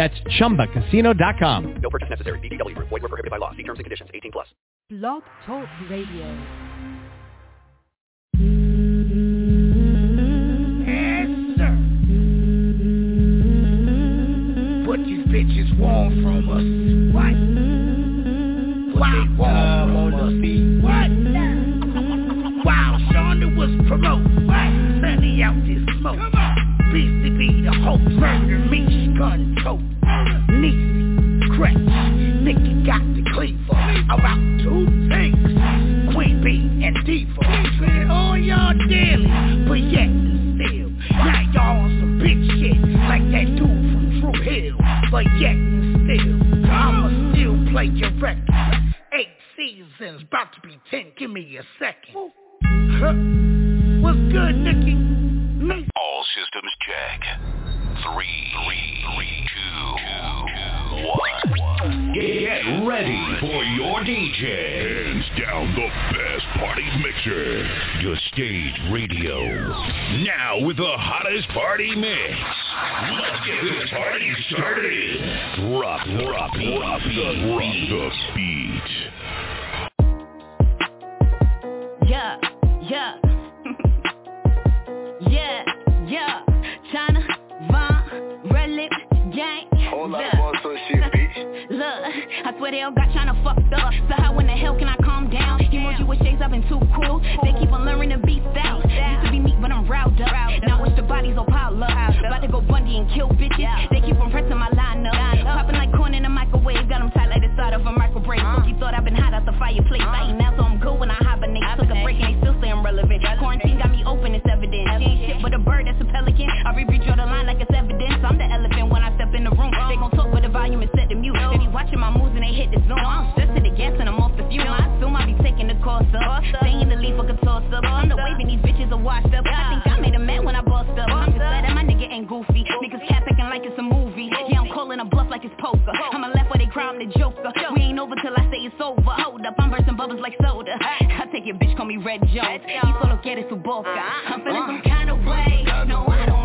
That's ChumbaCasino.com. No purchase necessary. VGW. Void were prohibited by law. See terms and conditions. 18 plus. Blog Talk Radio. Yes, sir. What these bitches want from us? What? What they want from us? What? While Shonda was promote, what? Sunny out this smoke. Be the host. Murder me, gun tote. Niecy, crack. Nikki got the cleaver. About two things. Queen Bee and Diva. Spending all y'all daily, but yet and still. Now y'all on some big shit. Like that dude from True Hill. But yet and still. I'ma still play your record. Eight seasons, about to be ten. Give me a second. Huh? What's good, Nikki? Me. All systems check. Three, three, three, two, two, one. Get ready for your DJ. Hands down the best party mixer. Your stage radio. Now with the hottest party mix. Let's get this party started. Drop, drop, drop the beat. the beat. Yeah, yeah. yeah, yeah. China, Von, Red Lip, Gang. Whole lot of boss so shit, bitch. Look, I swear they all got China fucked up. So how in the hell can I calm down? Emoji with shades, I've been too cool. They keep on learning to beat out. Used to be meek, but I'm riled up. Now it's the bodies all pile up. About to go Bundy and kill bitches. They keep on pressing my line up. Popping like corn in a microwave. Got them tight like the side of a microwave. Cookie thought I've been hot out the fireplace. I ain't now, so I'm good when I hibernate. Took a break and they still staying relevant. Quarantine got me open, it's evident. She ain't shit but a bird that's a pelican. I redraw the line like it's evidence. I'm the elephant when I step in the room. They gon' talk but the volume is set to mute. They be watching my moves and they hit the zoom. I'm stressed to the gas and I'm off the fuel. I assume I be taking the course up. Staying the leaf, fucking toss up. I'm the waving these bitches are washed up. I think I made a man when I bust up. I'm just glad that my nigga ain't goofy. Niggas cat acting like it's a movie. Yeah, I'm calling a bluff like it's poker. I'm a left where they cry, I'm the joker. We ain't over till I say it's over. Hold up, I'm bursting bubbles like soda. I take your bitch, call me Red Jones. You solo get it to boca. I'm feeling some kind of way. No, I don't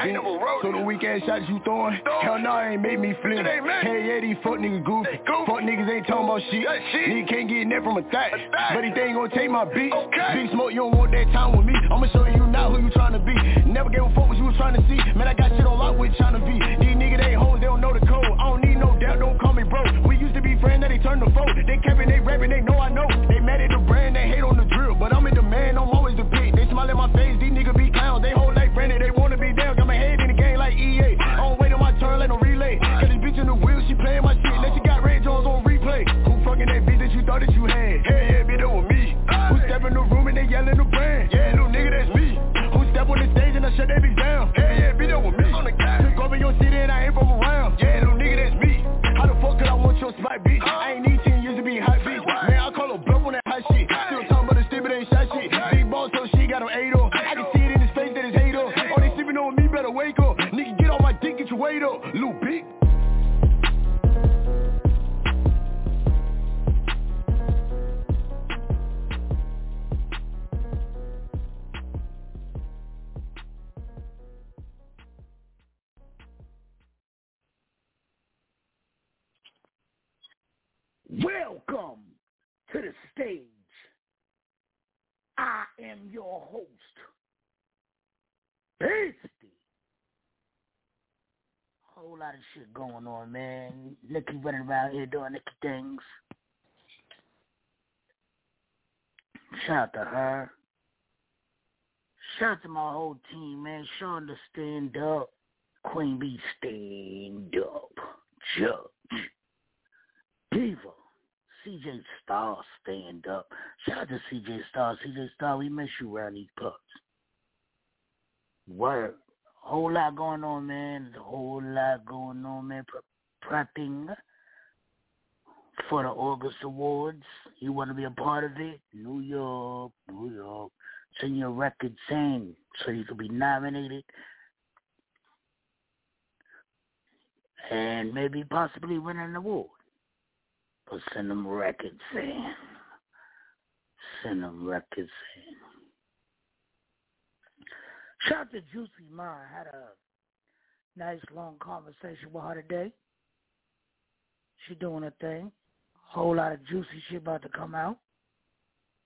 ain't never rode no beat. So the weak ass shots you throwing, hell it ain't made me flip. Hey, yeah, these fuck niggas goofy. Fuck niggas ain't talking about shit. Nigga can't get that from a thot. But he ain't gonna take my beat. Big smoke, you don't want that time with me. I'ma show you now who you tryna be. Lot of shit going on, man. Nikki running around here doing Nikki things. Shout out to her. Shout out to my whole team, man. Shonda stand up. Queen Bee stand up. Judge. Diva. CJ Star stand up. Shout out to CJ Star. CJ Star, we miss you around these pups. Word. Whole lot going on, man. A whole lot going on, man. Prepping for the August Awards. You want to be a part of it? New York, New York. Send your record saying so you can be nominated and maybe possibly win an award. But send them records saying. Send them records saying. Shout out to Juicy Ma. I had a nice long conversation with her today. She doing her thing. Whole lot of juicy shit about to come out.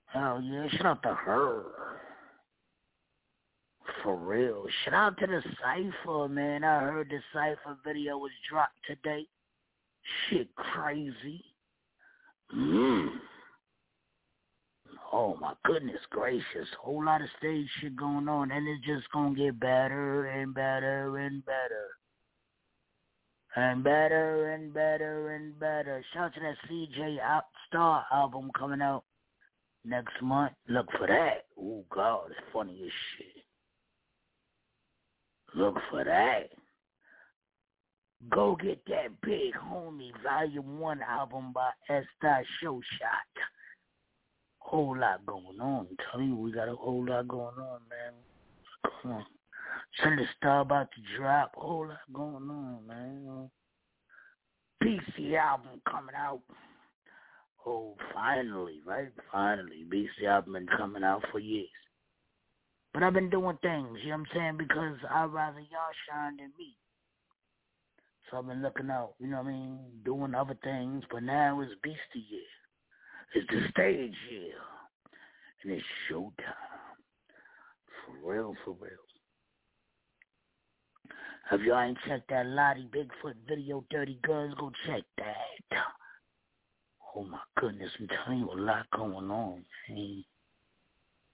Hell yeah, shout out to her. For real. Shout out to the Cypher, man. I heard the Cypher video was dropped today. Shit crazy. Mmm. Oh my goodness gracious. Whole lot of stage shit going on and it's just gonna get better and better and better. And better and better and better. Shout out to that CJ Star album coming out next month. Look for that. Oh God, it's funny as shit. Look for that. Go get that Big Homie Volume 1 album by S. Show Shot. Whole lot going on. I'm telling you, we got a whole lot going on, man. Come on. Sunday Star about to drop. Whole lot going on, man. BC album coming out. Oh, finally, right? Finally. BC album been coming out for years. But I've been doing things, you know what I'm saying? Because I'd rather y'all shine than me. So I've been looking out, you know what I mean? Doing other things, but now it's Beastie year. It's the stage here. And it's showtime. For real, for real. If y'all ain't checked that Lottie Bigfoot video, Dirty Girls, go check that. Oh my goodness, I'm telling you a lot going on, man.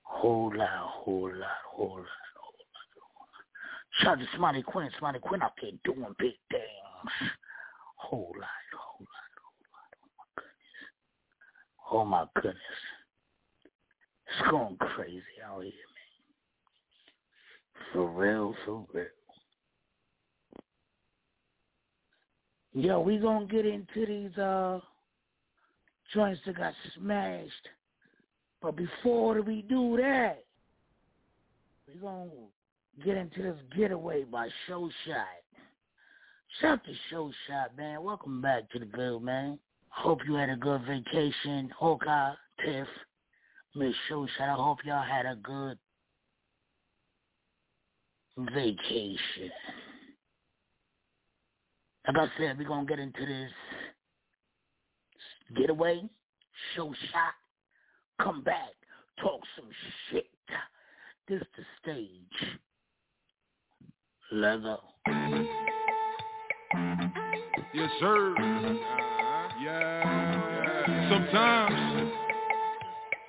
Whole lot, whole lot, whole lot, whole lot, whole lot. Shout out to Smiley Quinn. Smiley Quinn out there doing big things. Whole lot, whole lot, whole lot. Oh my goodness. It's going crazy out here, man. For real, for real. Yo, we gonna get into these uh joints that got smashed. But before we do that, we gonna get into this getaway by Show Shot. Shout out to Show Shot, man. Welcome back to the good, man. Hope you had a good vacation. Hawkeye, Tiff, Miss Show Shot. I hope y'all had a good vacation. Like I said, we're going to get into this getaway, show shot, come back, talk some shit. This the stage. Go. Yes, sir. Yeah. Sometimes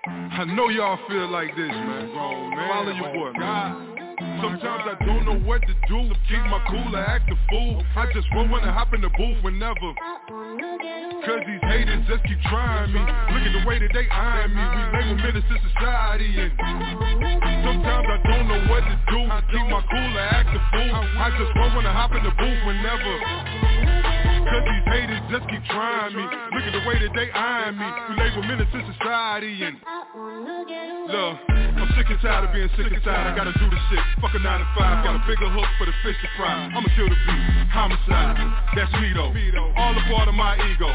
I know y'all feel like this, man. Man. Follow your boy, man. Sometimes I don't know what to do. Keep my cool or act a fool. I just won't wanna hop in the booth whenever. Cause these haters just keep trying me. Look at the way that they eyeing me. We label menace to society and sometimes I don't know what to do. Keep my cool or act a fool. I just won't wanna hop in the booth whenever. Cause these haters just keep trying me. Look at the way that they eyeing me. We label menace to society and look. I'm sick and tired of being sick and tired. I gotta do the shit. Fuck a 9 to 5. Got a bigger hook for the fish to fry. I'ma kill the beat. Homicide. That's me though. All a part of my ego.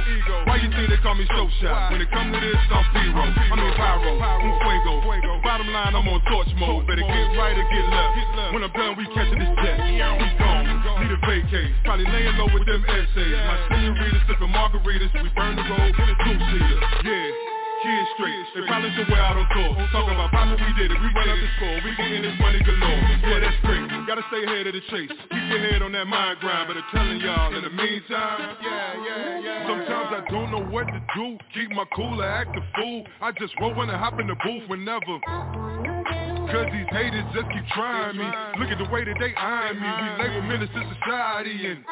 Why you think they call me show shot? When it come to this, I'm zero. I'm mean pyro. Un fuego. Bottom line, I'm on torch mode. Better get right or get left. When I'm done, we catching this jet. We gone. Need a vacate. Probably laying low with them essays. My senoritas sipping margaritas. We burn the road. Two-seater. Yeah kids straight. They probably somewhere out on tour. Talking about papa, we did it. We run up the score. We getting this money galore. Yeah, that's great. Gotta stay ahead of the chase. Keep your head on that mind grind. But I'm telling y'all, in the meantime, yeah, yeah, yeah. Sometimes I don't know what to do. Keep my cool or act a fool. I just roll when I hop in the booth whenever. Cause these haters just keep trying me. Look at the way that they eyeing me. We label menace to society and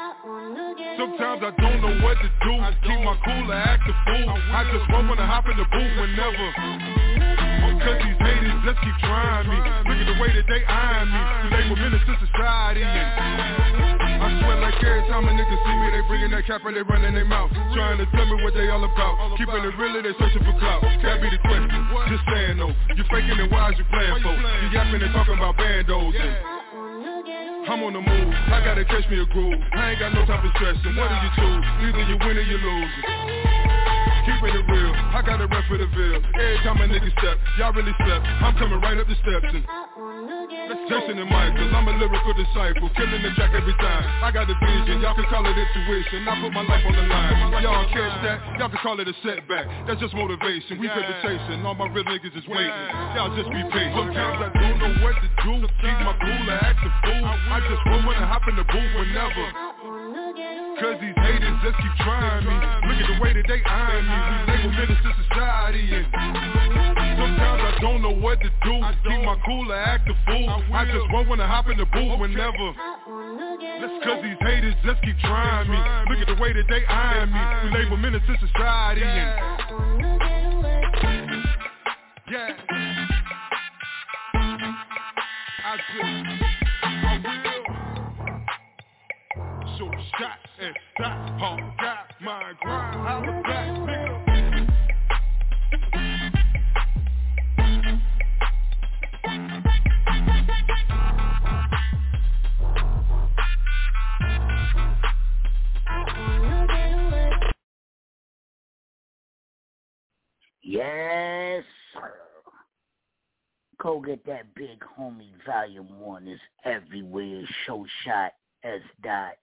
Sometimes I don't know what to do. Keep my cool or act a fool. I just when I hop in the booth whenever Cause these haters just keep trying me Look at the way that they eyeing me label menace to society I swear like every time a nigga see me, they bringing that cap and they running their mouth. Trying to tell me what they all about. Keeping it real, they searching for clout. That be the question. Just saying though, you faking it, why is you playing for? You yapping and talking about bandos and I'm on the move, I gotta catch me a groove I ain't got no time for stressing, what do you choose? Either you win or you lose Keeping it real, I got a rep for the Ville Every time a nigga step, y'all really step. I'm coming right up the steps and Jason and Michael, I'm a lyrical disciple Killing the track every time. I got a vision, y'all can call it intuition. I put my life on the line. Y'all catch that, y'all can call it a setback. That's just motivation, we paper chasing All my real niggas is waiting. Y'all just be patient. Sometimes I don't know what to do. Keep my cool or act a fool. I just want to I hop in the booth whenever Cause these haters just keep trying me. Look at the way that they eyeing me. We label menace to society and Sometimes I don't know what to do. Keep my cool or act a fool. I just want when I hop in the booth whenever Cause these haters just keep trying me. Look at the way that they eyeing me. We label menace to society and Yeah. I just I will. So shot and stop Hard got my grind Holla back nigga Yes, sir. Go get that big homie volume one is everywhere. Show shot S dot.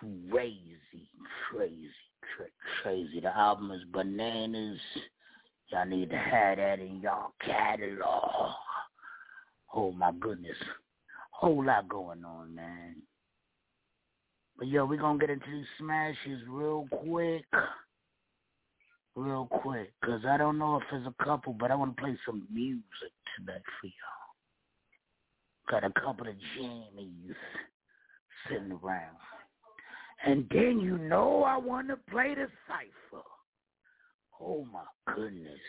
Crazy, crazy, crazy. The album is bananas. Y'all need to have that in y'all catalog. Oh my goodness. Whole lot going on, man. But yo, we're gonna get into these smashes real quick real quick because I don't know if there's a couple, but I want to play some music tonight for y'all. Got a couple of jammies sitting around. And then you know I want to play the cipher. Oh my goodness.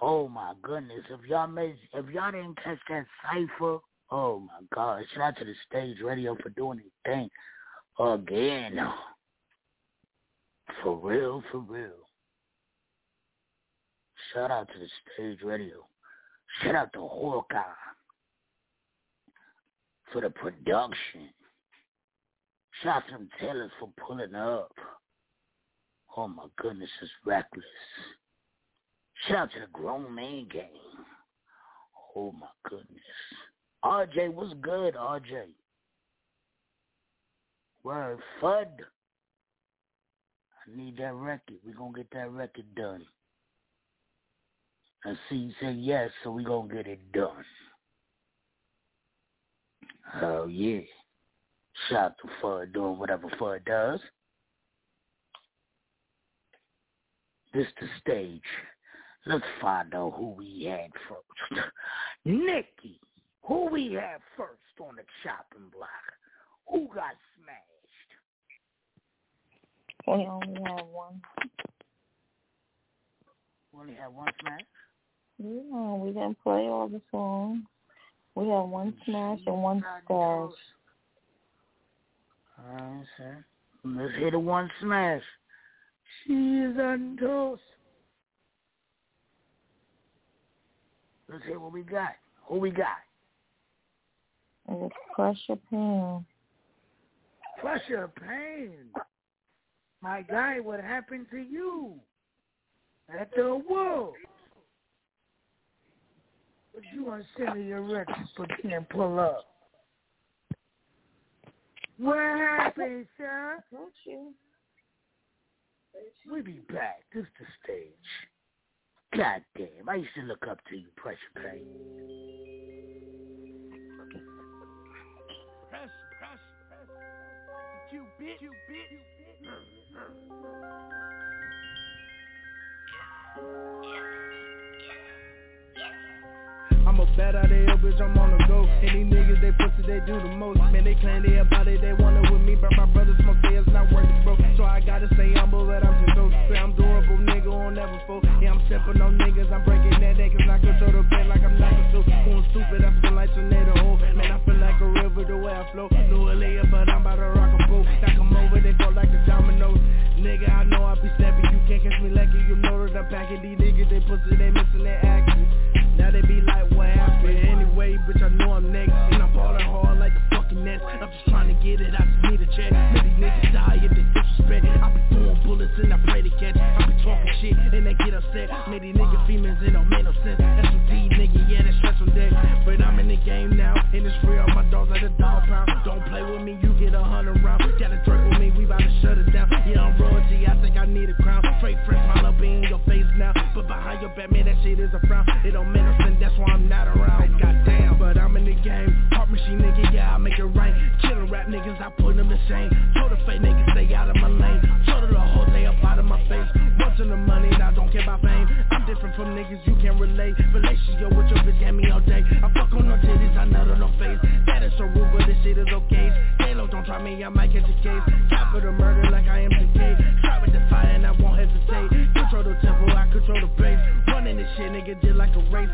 Oh my goodness. If y'all made, if y'all didn't catch that cipher, oh my God. Shout out to the stage radio for doing their thing again. For real, for real. Shout out to the stage radio. Shout out to Hawkeye for the production. To them Taylors for pulling up. Oh my goodness, it's reckless. Shout out to the grown man gang. Oh my goodness. RJ, what's good, RJ? Word, FUD. I need that record. We're going to get that record done. And C said yes, so we're going to get it done. Oh, yeah. Shout out to Fudd doing whatever Fudd does. This the stage. Let's find out who we had first. Nikki, who we had first on the chopping block? Who got smashed? We only had one. Only have one smash? Yeah, we didn't play all the songs. We had one smash and one stash. Uh, Alright, sir. Let's hit a one smash. She is toast. Let's hear what we got. Who we got? It's Pressure Pain. Pressure Pain. My guy, what happened to you? At the awards. But you want to send me your records but can't pull up. What happened, sir? Don't you. We be back. This is the stage. God damn, I used to look up to you, Pressure Pain. Press, press, press. You bit, you bit, you bit bad out hell, bitch, I'm on the go. And these niggas, they pussy, they do the most. Man, they claim they about it, they want it with me But my brother smoke, they it's not worth it, bro. So I gotta stay humble, but I'm just so Say I'm durable, nigga, on never fold Yeah, I'm stepping on niggas, I'm breaking that neck Cause I control the pen like I'm not so Going stupid, I feel like tornado, oh Man, I feel like a river, the way I flow. No Aaliyah, but I'm about to rock a boat. Knock 'em over, they fall like the dominoes Nigga, I know I be snappy, you can't catch me lucky. You know that I'm packing. These niggas, they pussy, they missing their action. Now they be like, what happened? Anyway, bitch, I know I'm next And I'm ballin' hard like the Nets I'm just trying to get it, I just need a check these niggas die if they disrespect. I be throwing bullets and I pray to catch. I be talking shit and they get upset. These niggas females, it don't make no sense. That's some nigga, yeah, that's stress on deck. But I'm in the game now, and it's real My dogs like a dog pound. Don't play with me, you get a hundred rounds. Got a drink with me, we bout to shut it down. Yeah, I'm royalty, I think I need a crown. Straight fresh, smile up in your face now. But behind your back, man, that shit is a frown. It don't make no sense, that's why I'm not around. Goddamn, but I'm in the game. Heart machine nigga, yeah, I make it rain. Killer rap niggas, I put them to shame. Told the fake niggas, stay out of my lane. Told the whole day up out of my face. Watching the money, now I don't care about fame. I'm different from niggas, you can't relate. Relationship with your bitch, gave me all day. I fuck on no titties, I nut on no face. That is so rude, but this shit is okay. Halo, don't try me, I might catch a case. Capital murder like I am today Try with the fire and I won't hesitate. Control the tempo, I control the pace Running this shit, nigga, just like a race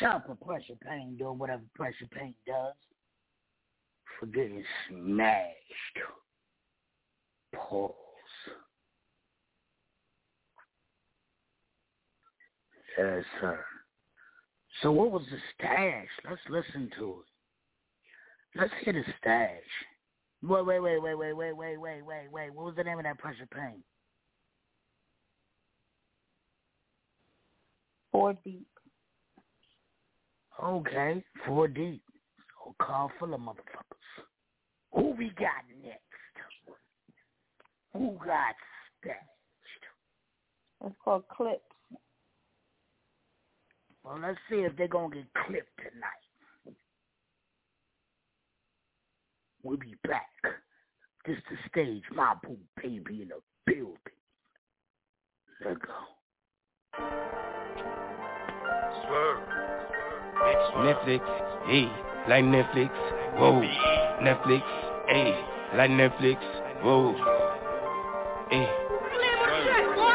For Pressure Pain doing whatever Pressure Pain does. For getting smashed. Pause. Yes, sir. So what was the stash? Let's listen to it. Let's hear the stash. Wait, wait, wait, wait, wait, wait, wait, wait, wait, wait. What was the name of that Pressure Pain? Four deep. Okay, four deep. So car full of motherfuckers. Who we got next? Who got stashed? It's called Clips. Well, let's see if they're gonna get clipped tonight. We'll be back. This the stage, my boo baby in the building. Let go. Netflix, hey, like Netflix, whoa. Netflix, hey, like Netflix, whoa. Hey.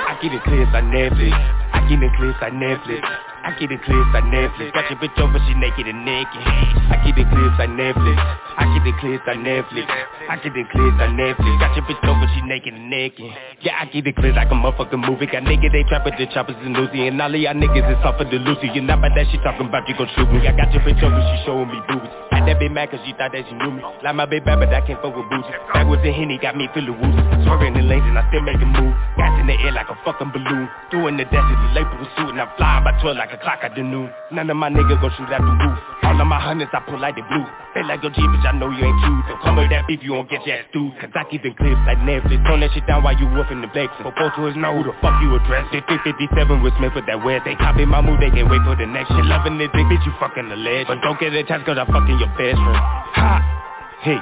I get it clear like Netflix. I get it clear like Netflix. I get it clear like Netflix. Got your bitch over, she naked and naked. I get it clear like Netflix. I get it clear like Netflix. I get it clear like Netflix. Got your bitch over, she naked and naked. Yeah, I get it clear like a motherfucking movie. Got niggas, they trapping the choppers and Lucy. And all of y'all niggas is off of the Lucy. You not about that shit talking about you gon' shoot me. I got your bitch over, she showing me boobies. Had that bitch mad cause she thought that she knew me. Like my baby, but I can't fuck with booty. Back with the Henny, got me feeling woozy. Swerving the lanes and I still make a move. Gas in the air like a fucking balloon. Doing the dash is a late pursuit and I'm flying by 12 like a clock at the noon. None of my niggas gon' shoot at the roof. All of my hundreds I pull like the blue. Feel like your G, bitch, I know you ain't cute. So come with that beef, you won't get your ass stewed. Cause I keep it clips like Netflix. Turn that shit down while you wolfing the bakes. For folks who is know who the fuck you address. 5057 with Smith with that west. They copy my move, they can't wait for the next shit. Loving the dick, bitch, you fucking the ledge. But don't get attached cause I fucking your best friend. Ha! Hey,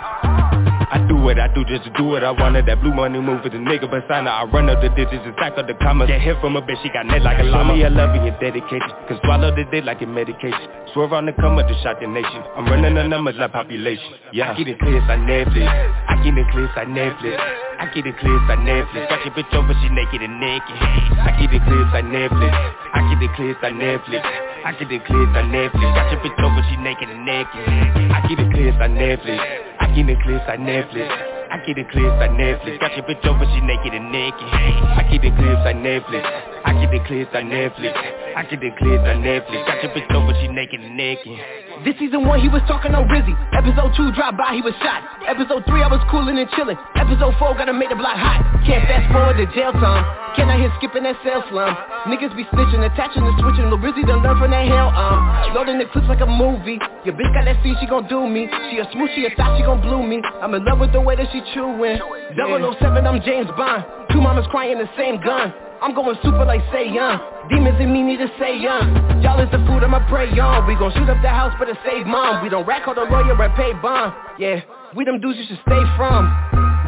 I do what I do just to do what I wanted. That blue money move with the nigga persona. I run up the digits and stack up the commas. Get hit from a bitch, she got net like a llama. Show Me, I love and your dedication. Cause swallow the dick like a medication. Swerve on the come up to shot the nation. I'm running the numbers like population. Yeah, I get it clear like Netflix. I get it clear like Netflix. I get it clear like Netflix. Got your bitch over, she naked and naked. I get it clear like Netflix. I get it clear like Netflix. I get it clear like Netflix. Got your bitch over, she naked and naked. I get it clear like Netflix. I get it clear like Netflix. I get it clear like Netflix. Got your bitch over, she naked and naked. I get it clear like Netflix. I get it clear like Netflix. I get it clear like Netflix. Got your bitch over, she naked and naked. This season one, he was talking on Rizzy. Episode two, dropped by, he was shot. Episode three, I was coolin' and chillin'. Episode four, gotta make the block hot. Can't fast forward to jail time. Can I hear skipping that cell slum? Niggas be snitching, attaching and switching. Lil Rizzy done learn from that hell, um. Loading the clips like a movie. Your bitch got that seed, she gon' do me. She a smooth, she a thought, she gon' blue me. I'm in love with the way that she chewin'. 007, I'm James Bond. Two mamas crying the same gun. I'm going super like say young. Demons in me need to say young. Y'all is the food I'ma pray on. Uh. We gon' shoot up the house but to save mom. We don't rack on the lawyer and pay bond. Yeah, we them dudes you should stay from.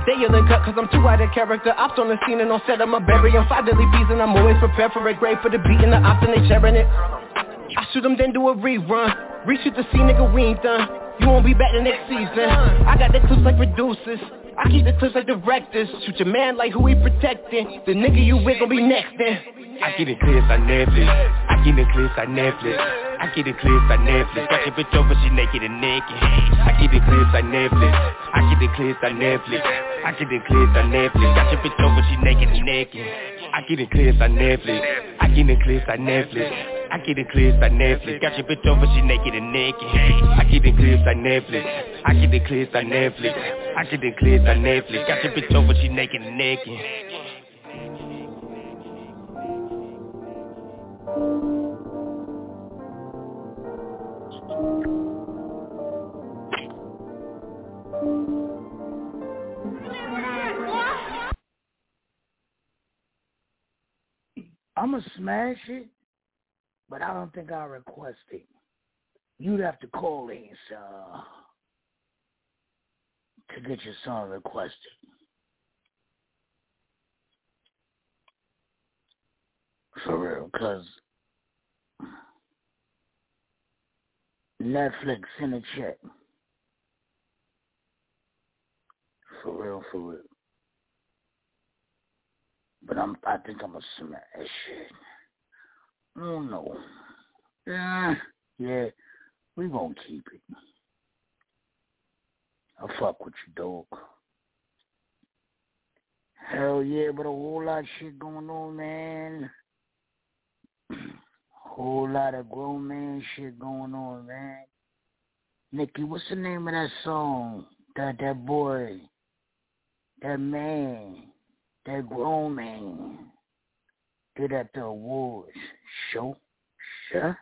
They yelling cut cause I'm too out of character Ops on the scene and on set I'ma bury Five deadly bees and I'm always prepared for a grave For the beat and the ops and they sharing it I shoot them then do a rerun Reshoot the scene nigga we ain't done You won't be back the next season I got the clips like producers I keep the clips like directors Shoot your man like who he protecting The nigga you with gon' be next then I get the clips on Netflix. I get the clips on Netflix. I get the clips on Netflix. Got your bitch over, she naked and naked. I get the clips on Netflix. I get the clips on Netflix. I get the clips on Netflix. Got your bitch over, she naked and naked. I get the clips on Netflix. I get the clips on Netflix. I get the clips on Netflix. Got your bitch over, she naked and naked. I get the clips on Netflix. I get the clips on Netflix. I get the clips on Netflix. Got your bitch over, she naked and naked. I'ma smash it, but I don't think I'll request it. You'd have to call in, so to get your song requested. For real, cause Netflix in a check. For real, for real. But I'm I think I'm gonna smash it. Oh no. Yeah, yeah, we won't keep it. I fuck with you, dog. Hell yeah, but a whole lot of shit going on, man. whole lot of grown man shit going on, man. Nikki, what's the name of that song? That that boy, that man, that grown man did at the awards show. Sure.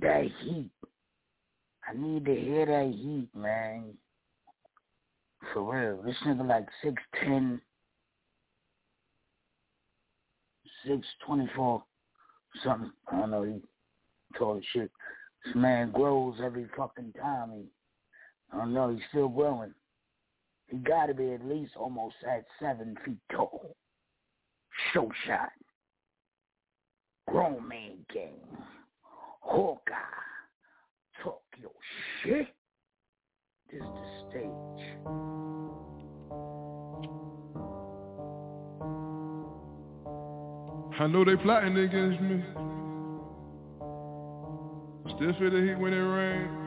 That heat. I need to hear that heat, man. For real. This nigga like 6'10", 6'24", something. I don't know. He tall as shit. This man grows every fucking time. He, I don't know. He's still growing. He got to be at least almost at seven feet tall. Show shot. Grown man game. Hawkeye. Talk your shit. This the stage. I know they plotting against me. Still feel the heat when it rain.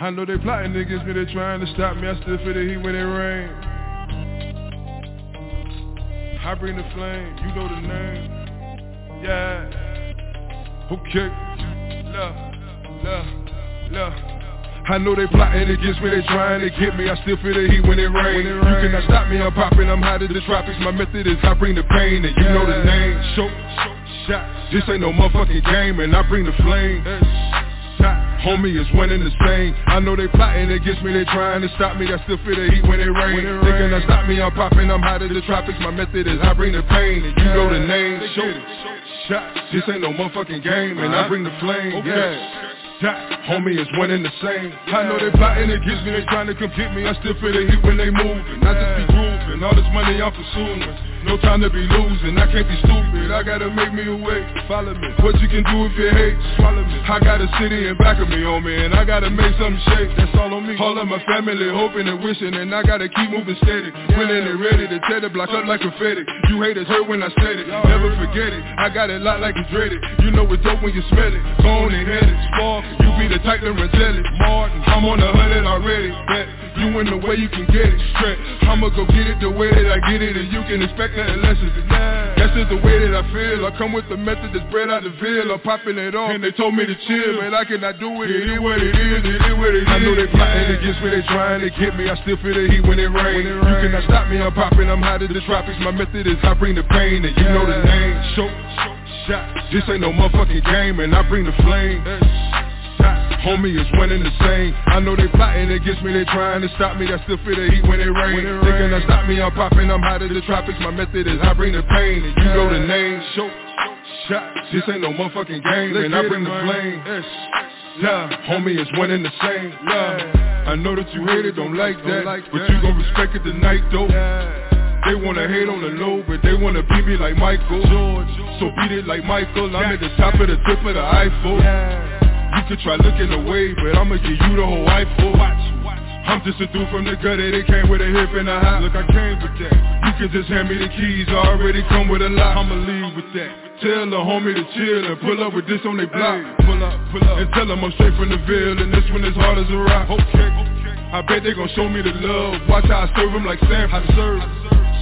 I know they plotting against me, they trying to stop me. I still feel the heat when it rain. I bring the flame, you know the name. Yeah. Okay. Love, love, love. I know they plotting against me, they trying to get me. I still feel the heat when it rain. You cannot stop me, I'm popping, I'm hot as the tropics. My method is I bring the pain, and you know the name. Show, shot. This ain't no motherfucking game, and I bring the flame. Homie is winning the same. I know they plotting against me, they trying to stop me. I still feel the heat when it rain. They cannot stop me, I'm popping, I'm hot as the tropics. My method is I bring the pain, and you know the name. Show, shot. This ain't no motherfucking game, and I bring the flame. Yeah. Shot. Homie is one and the same. I know they plotting against me, they trying to compete me. I still feel the heat when they moving. I just be grooving. All this money I'm pursuing. No time to be losing. I can't be stupid. I gotta make me a way. Follow me. What you can do if you hate, swallow me. I got a city in back of me, oh man. I gotta make something shake. That's all on me. All of my family hoping and wishing, and I gotta keep moving steady. When they ready to tear the block up like confetti. You haters hurt when I said it. Never forget it. I got it locked like it's dreaded. You know it's dope when you smell it. Go on and it. Spark. You be the type to tell it. Martin. I'm on a hundred already. Bet you in the way you can get it. Straight. I'ma go get it the way that I get it, and you can expect nothing less. That's just the way that I feel. I come with the method that's bred out the veil. I'm popping it off, and they told me to chill, but I cannot do it. It is what it is. It is what it is. I know they plotting against me. They trying to get me. I still feel the heat when it rains. You cannot stop me. I'm popping. I'm hot as the tropics. My method is I bring the pain, and you know the name. Show, shot. This ain't no motherfucking game, and I bring the flame. Homie is winning the same. I know they plotting against me, they trying to stop me. I still feel the heat when it rains. They cannot stop me, I'm popping, I'm hot as the tropics. My method is I bring the pain, and you know the name. Show, shot. This ain't no motherfucking game, and I bring the flame. Yeah, homie is winning the same. Yeah, I know that you hate it, don't like that, but you gon' respect it tonight though. They wanna hate on the low, but they wanna beat me like Michael. So beat it like Michael. I'm at the top of the tip of the Eiffel. You could try looking away, but I'ma give you the whole Eiffel. I'm just a dude from the gutter, that came with a hip and a hop. Look, I came with that. You can just hand me the keys, I already come with a lot. I'ma leave with that. Tell the homie to chill and pull up with this on they block. Pull up, pull up, and tell them I'm straight from the Ville, and this one is hard as a rock. Okay, I bet they gon' show me the love. Watch how I serve them like Sam. I serve.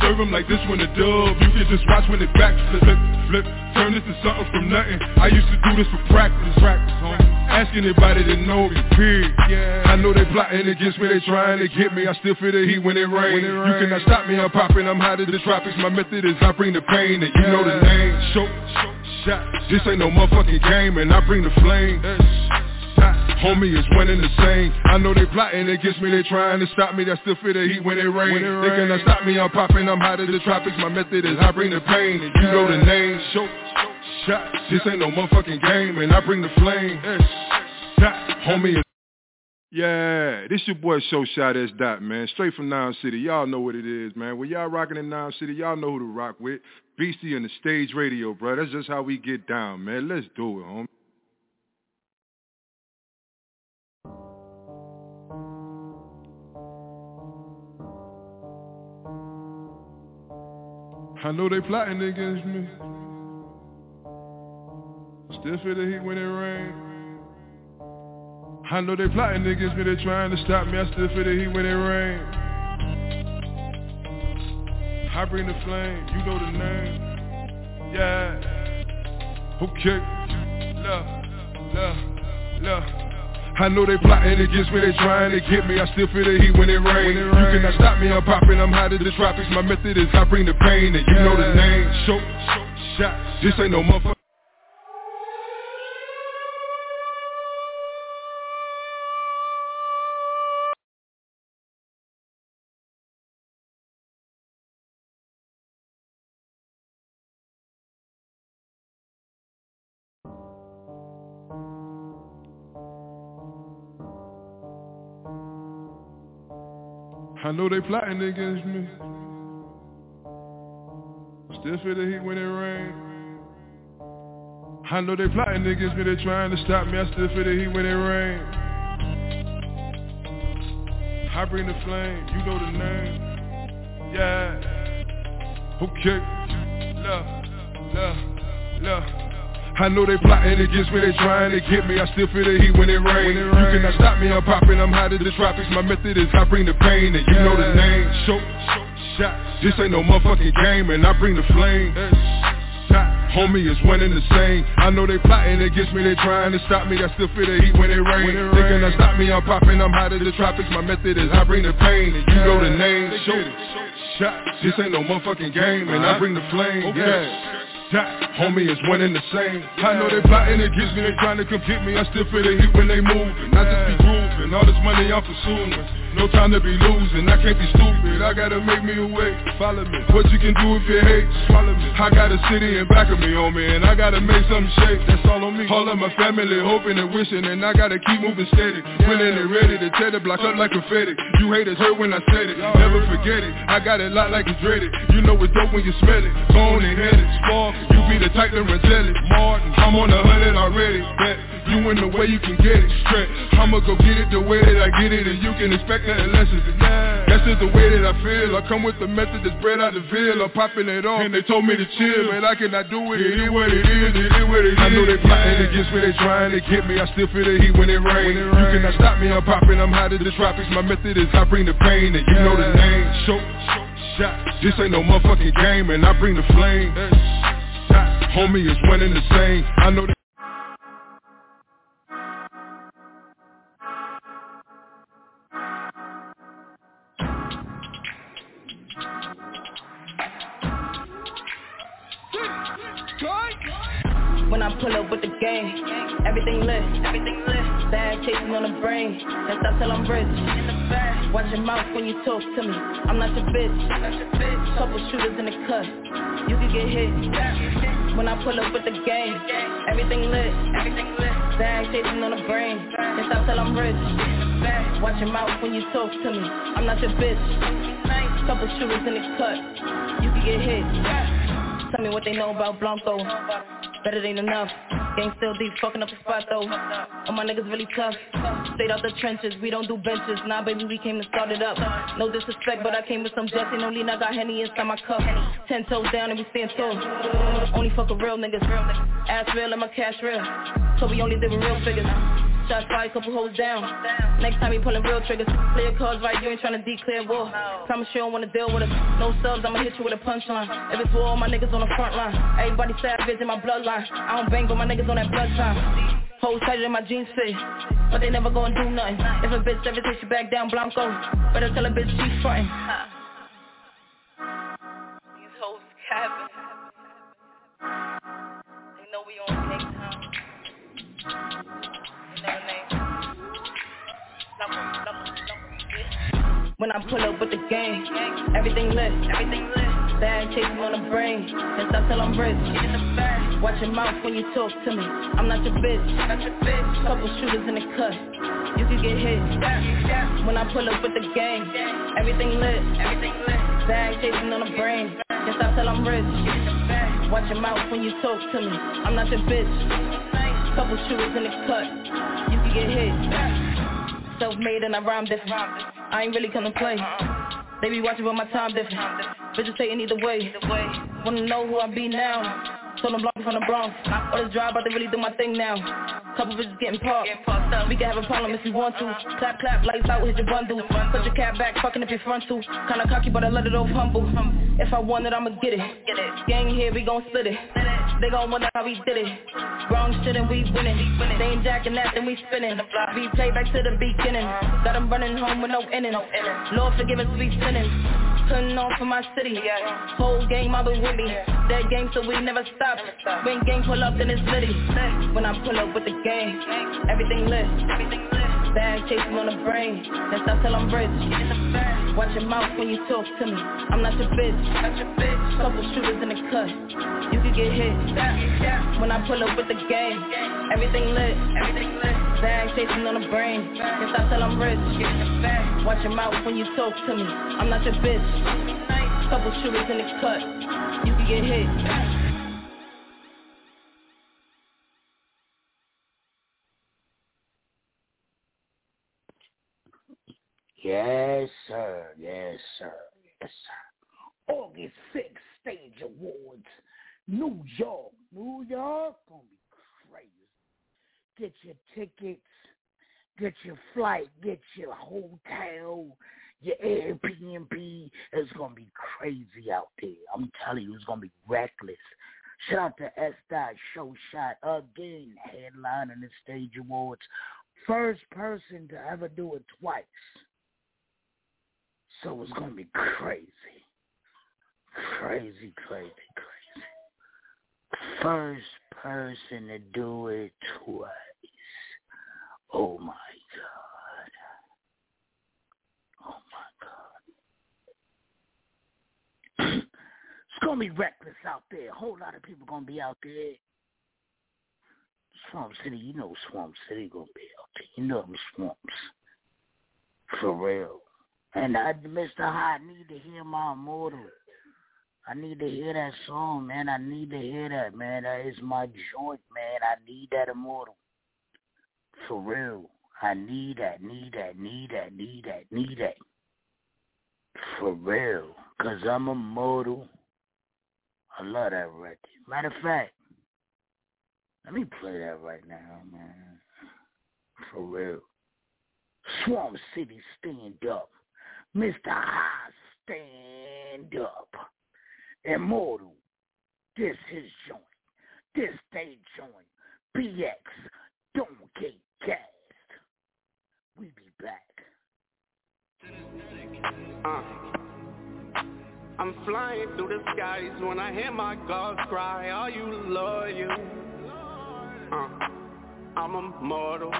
Serve them like this one a dub. You can just watch when they back flip, flip, flip. Turn this to something from nothing. I used to do this for practice. Practice, homie. Ask anybody that know me, period. Yeah. I know they plotting against me, they trying to get me. I still feel the heat when it rains. You cannot stop me, I'm popping, I'm hot as the tropics. My method is I bring the pain, and you know the name. Show, show, shot. This ain't no motherfucking game, and I bring the flame. Homie is winning the same. I know they plotting against me, they trying to stop me. I still feel the heat when it rains. They cannot stop me, I'm popping, I'm hot as the tropics. My method is I bring the pain, and you know the name. Show, shot. This ain't no motherfucking game, and I bring the flame. Homie yeah, this your boy Show Shot S Dot, man. Straight from Noun City. Y'all know what it is, man. When y'all rocking in Noun City, y'all know who to rock with. Beastie and the stage radio, bro. That's just how we get down, man. Let's do it, homie. I know they plotting against me. Still feel the heat when it rains. I know they plotting against me, they trying to stop me. I still feel the heat when it rains. I bring the flame, you know the name. Yeah. Okay. Look, look, look. I know they plotting against me, they trying to get me. I still feel the heat when it rains. You cannot stop me, I'm popping, I'm hot as the tropics. My method is I bring the pain, and you know the name. Show, shot. This ain't no motherfucker. I know they plotting against me. Still feel the heat when it rains. I know they plotting against me, they trying to stop me. I still feel the heat when it rains. I bring the flame, you know the name. Yeah. Okay. Look, look, look. I know they plotting against me, they trying to get me. I still feel the heat when it rains. You cannot stop me, I'm popping, I'm hot as the tropics. My method is I bring the pain, and you know the name. Show, shot. This ain't no motherfucking game, and I bring the flame. Homie is winning the same. I know they plotting against me, they trying to stop me. I still feel the heat when it rains. They cannot stop me, I'm popping, I'm hot as the tropics. My method is I bring the pain, and you know the name. Show, shot. This ain't no motherfucking game, and I bring the flame. Yeah. Homie is winning the same. I know they plotting against me, they trying to come me. I still feel the heat when they moving. I just be grooving. All this money I'm pursuing. No time to be losing. I can't be stupid. I gotta make me a way. Follow me. What you can do if you hate, swallow me. I got a city in back of me, homie, and I gotta make something shake. That's all on me. All of my family hoping and wishing, and I gotta keep moving steady. Winning and ready to tear the block up like confetti. You haters hurt when I said it. Never forget it. I got it locked like it's dreaded. You know it's dope when you smell it. Bone and headed, spark. You be the type that run jelly. Martin, I'm on a hundred already. Bet you in the way you can get it. Stretch. I'ma go get it the way that I get it, and you can expect nothing less of it. That's just the way that I feel. I come with the method that's bred out the veil. I'm popping it off, and they told me to chill, man. I cannot do it. It is what it is. It is what it is. I know they plotting against me. They trying to get me. I still feel the heat when it rains. You cannot stop me. I'm popping. I'm hot as the tropics. My method is I bring the pain, and you know the name. Show, shot. This ain't no motherfucking game, and I bring the flame. Homie is winning the same. I know that. When I pull up with the gang, everything lit, everything lit. Bag chasing on the brain, and stop till I'm rich. Watch your mouth when you talk to me. I'm not your bitch, not your bitch. Couple shooters in the cut, you can get hit. When I pull up with the gang, everything lit, everything lit. Bag chasing on the brain, and stop till I'm rich. Watch your mouth when you talk to me. I'm not your bitch. Couple shooters in the cut, you can get hit. Tell me what they know about Blanco. Better ain't enough. Gang still deep, fucking up the spot though. All my niggas really tough. Stayed out the trenches, we don't do benches. Nah, baby, we came to start it up. No disrespect, but I came with some Jesse. No lean, I got Henny inside my cup. Ten toes down and we stand tall. Only fuck with real niggas. Ass real and my cash real. So we only live with real figures. Shots fired, couple hoes down. Next time we pulling real triggers. play Clear cards right, you ain't trying to declare war. Promise you don't wanna deal with us. No subs, I'ma hit you with a punchline. If it's war, my niggas on the front line. Everybody savage in my bloodline. I don't bang, but my niggas on that bloodline. Hoes tighter than my jeans fit, but they never gonna do nothing. If a bitch ever takes you back down, Blanco, better tell a bitch she's frontin'. They know we on time. When I pull up with the gang, everything lit. Bag chasing on the brain, and stop till I'm rich. Watch your mouth when you talk to me. I'm not your bitch. Couple shooters in the cut, you can get hit. When I pull up with the gang, everything lit. Bag chasing on the brain, and stop till I'm rich. Watch your mouth when you talk to me. I'm not your bitch. Couple shooters in the cut, you can get hit. Self-made and I rhyme different. I ain't really to play. They be watching but my time different. Taking either way. Wanna know who I be now? Told them block from the Bronx. Or this drive, but they really do my thing now. Couple bitches getting popped. We can have a problem if you want to. Clap, clap, lights out, hit your bundle. Put your cap back, fucking if you're frontal. Kinda cocky, but I let it off humble. If I want it, I'ma get it. Gang here, we gon' split it. They gon' wonder how we did it. Wrong shit and we winning. They ain't jacking that, then we spinning. We play back to the beginning. Got them running home with no inning. Lord forgive us, we sinning. Putting on for my city. Whole game, I been with me. That game, so we never stop. When gang pull up, then it's litty. When I pull up with the gang, everything lit. Bag chasing on the brain, then stop till I'm rich. Watch your mouth when you talk to me. I'm not your bitch. Couple shooters in the cut, you can get hit. When I pull up with the gang, everything lit. Bag chasing on the brain, then stop till I'm rich. Watch your mouth when you talk to me. I'm not your bitch. Couple in the cut, you can get hit. Yes, sir. Yes, sir. Yes, sir. August 6th, Stage Awards, New York. New York gonna be crazy. Get your tickets, get your flight, get your hotel, your Airbnb. It's gonna be crazy out there. I'm telling you, it's gonna be reckless. Shout out to S. Dot Show Shot again, headlining the Stage Awards. First person to ever do it twice. So it's gonna be crazy. Crazy, crazy, crazy. First person to do it twice. Oh my god. Oh my god. it's gonna be reckless out there. A whole lot of people gonna be out there. Swamp City, you know Swamp City gonna be out there. You know them swamps. For real. And I, Mr. High, I need to hear my immortal. I need to hear that song, man. I need to hear that, man. That is my joint, man. I need that immortal. For real. I need that, need that, need that, need that, need that. For real. Because I'm immortal. I love that record. Matter of fact, let me play that right now, man. For real. Swamp City, stand up. Mr. High, stand up. Immortal, this his joint. This stage joint, BX, don't get cast. We be back. Uh, I'm flying through the skies when I hear my gods cry. Are you loyal? Uh, I'm immortal.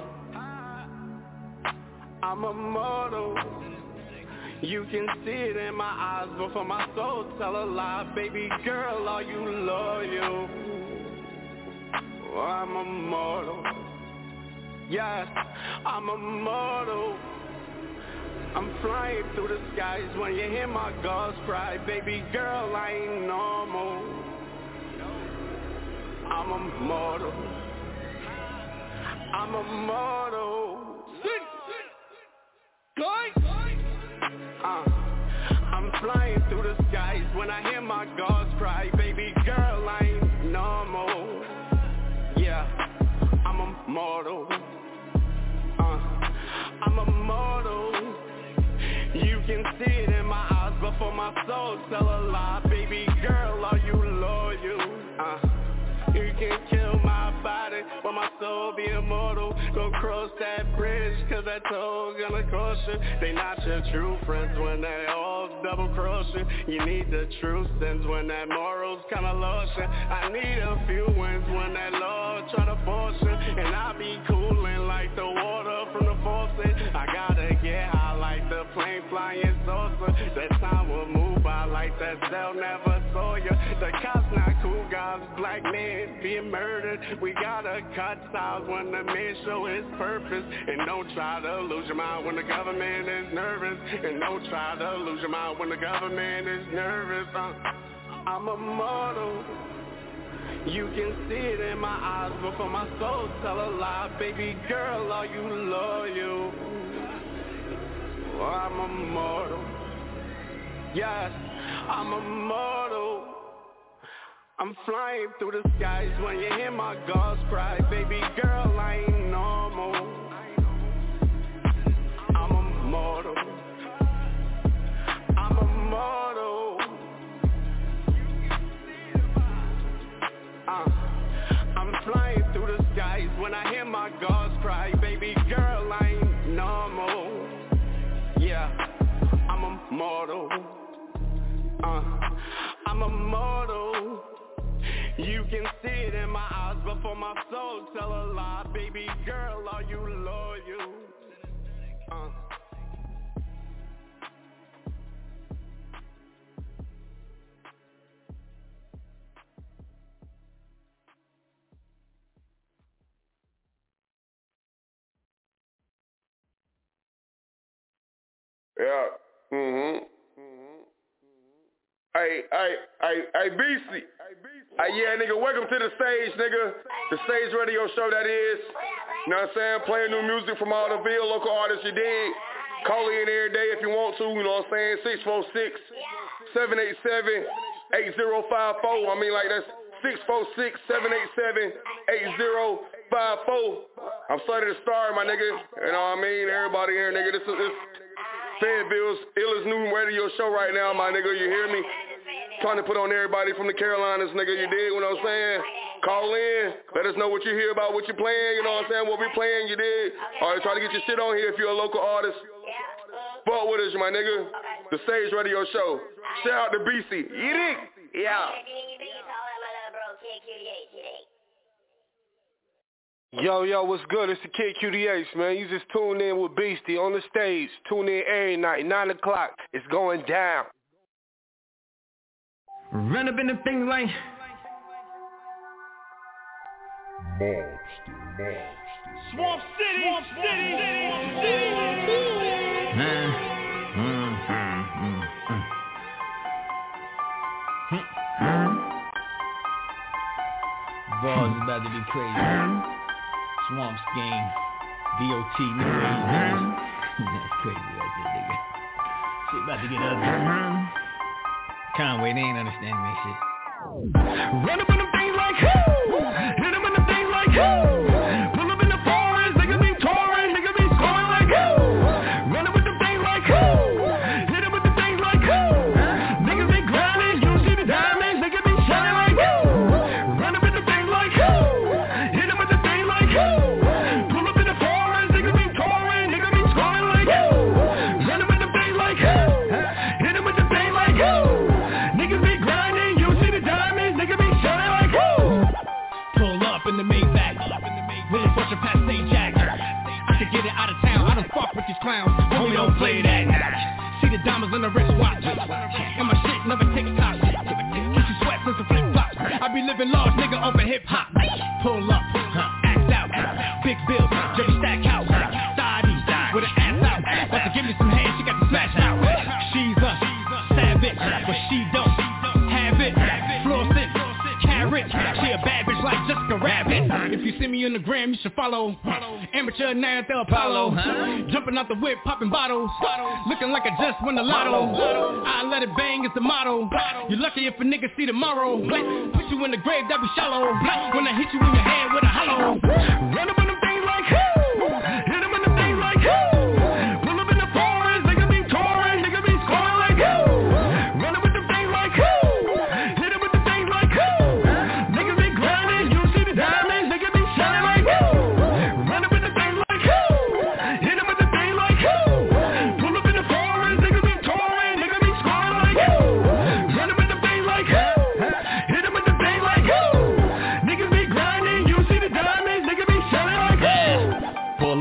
I'm immortal. You can see it in my eyes before my soul tell a lie. Baby girl, are you loyal? Oh, I'm immortal. Yes, I'm immortal. I'm flying through the skies when you hear my gulls cry. Baby girl, I ain't normal. I'm a mortal I'm a immortal. Uh, I'm flying through the skies when I hear my gulls cry. Baby girl, I ain't normal. Yeah, I'm a Uh, can see it in my eyes but for my soul tell a lie. Baby girl, are you loyal? Uh, you can kill my body, but my soul be immortal. Go cross that bridge, cause that toll gonna cross you. They not your true friends when they all double cross you. You need the true sins when that morals kinda lost you. I need a few wins when that Lord try to force you. And I be cooling like the water from the that never saw you. The cops not cool guys, black men being murdered. We gotta cut ties when the man show his purpose. And don't try to lose your mind when the government is nervous. And don't try to lose your mind when the government is nervous. Uh, I'm immortal. You can see it in my eyes before my soul tell a lie. Baby girl, are you loyal? Oh, I'm immortal. Yes, I'm immortal. I'm flying through the skies when you hear my gulls cry. Baby girl, I ain't normal. I'm immortal. I'm immortal. Uh, I'm flying through the skies when I hear my gulls cry. Baby girl, I ain't normal. Yeah, I'm immortal. Uh, I'm immortal. You can see it in my eyes before my soul tell a lie. Baby girl, are you loyal? Uh. Yeah. Hey, hey, hey, hey, BC. Hey, yeah, nigga, welcome to the stage, nigga. The stage radio show that is. You know what I'm saying? Playing new music from all the Ville local artists you dig. Call in every day if you want to, you know what I'm saying? 646 787 8054. I mean, like, that's 646 787 8054. I'm starting to start, my nigga. You know what I mean? Everybody here, nigga. This is this Fayetteville's illest new radio show right now, my nigga. You hear me? Trying to put on everybody from the Carolinas, nigga. You dig what I'm saying? Call in. Let us know what you hear about what you're playing. You know what I'm saying? What we playing, you dig? All right, try to get your shit on here if you're a local artist. Fuck with us, my nigga. The Sage Radio Show. Shout out to BC. You dig? Yeah. Yo, yo, what's good? It's the Kid QDH, man. You just tuned in with Beastie on the stage. Tune in every night, 9 o'clock. It's going down. Run up in the thing like Monster, monster. Swamp City, Swamp City, Swamp City. Man. Mm, mm, mm, mm. Bars about to be crazy. Swamp Gang, DOT, nigga. That's crazy right there, nigga. Shit about to get ugly. Conway, they ain't understanding that shit. Run up in them things like who? Hit them in the things like who? play that. See the diamonds on the wristwatch. And my shit never takes top. Gucci sweats and some flip flops. I be living large, nigga, off over hip hop. Pull up. If you see me on the gram, you should follow. follow. Amateur the Apollo. Huh? Jumping out the whip, popping bottles. bottles. Looking like I just won the lotto. I let it bang, it's the motto. You're lucky if a nigga see tomorrow. Put you in the grave, that be shallow. When I hit you in your head with a hollow. Run about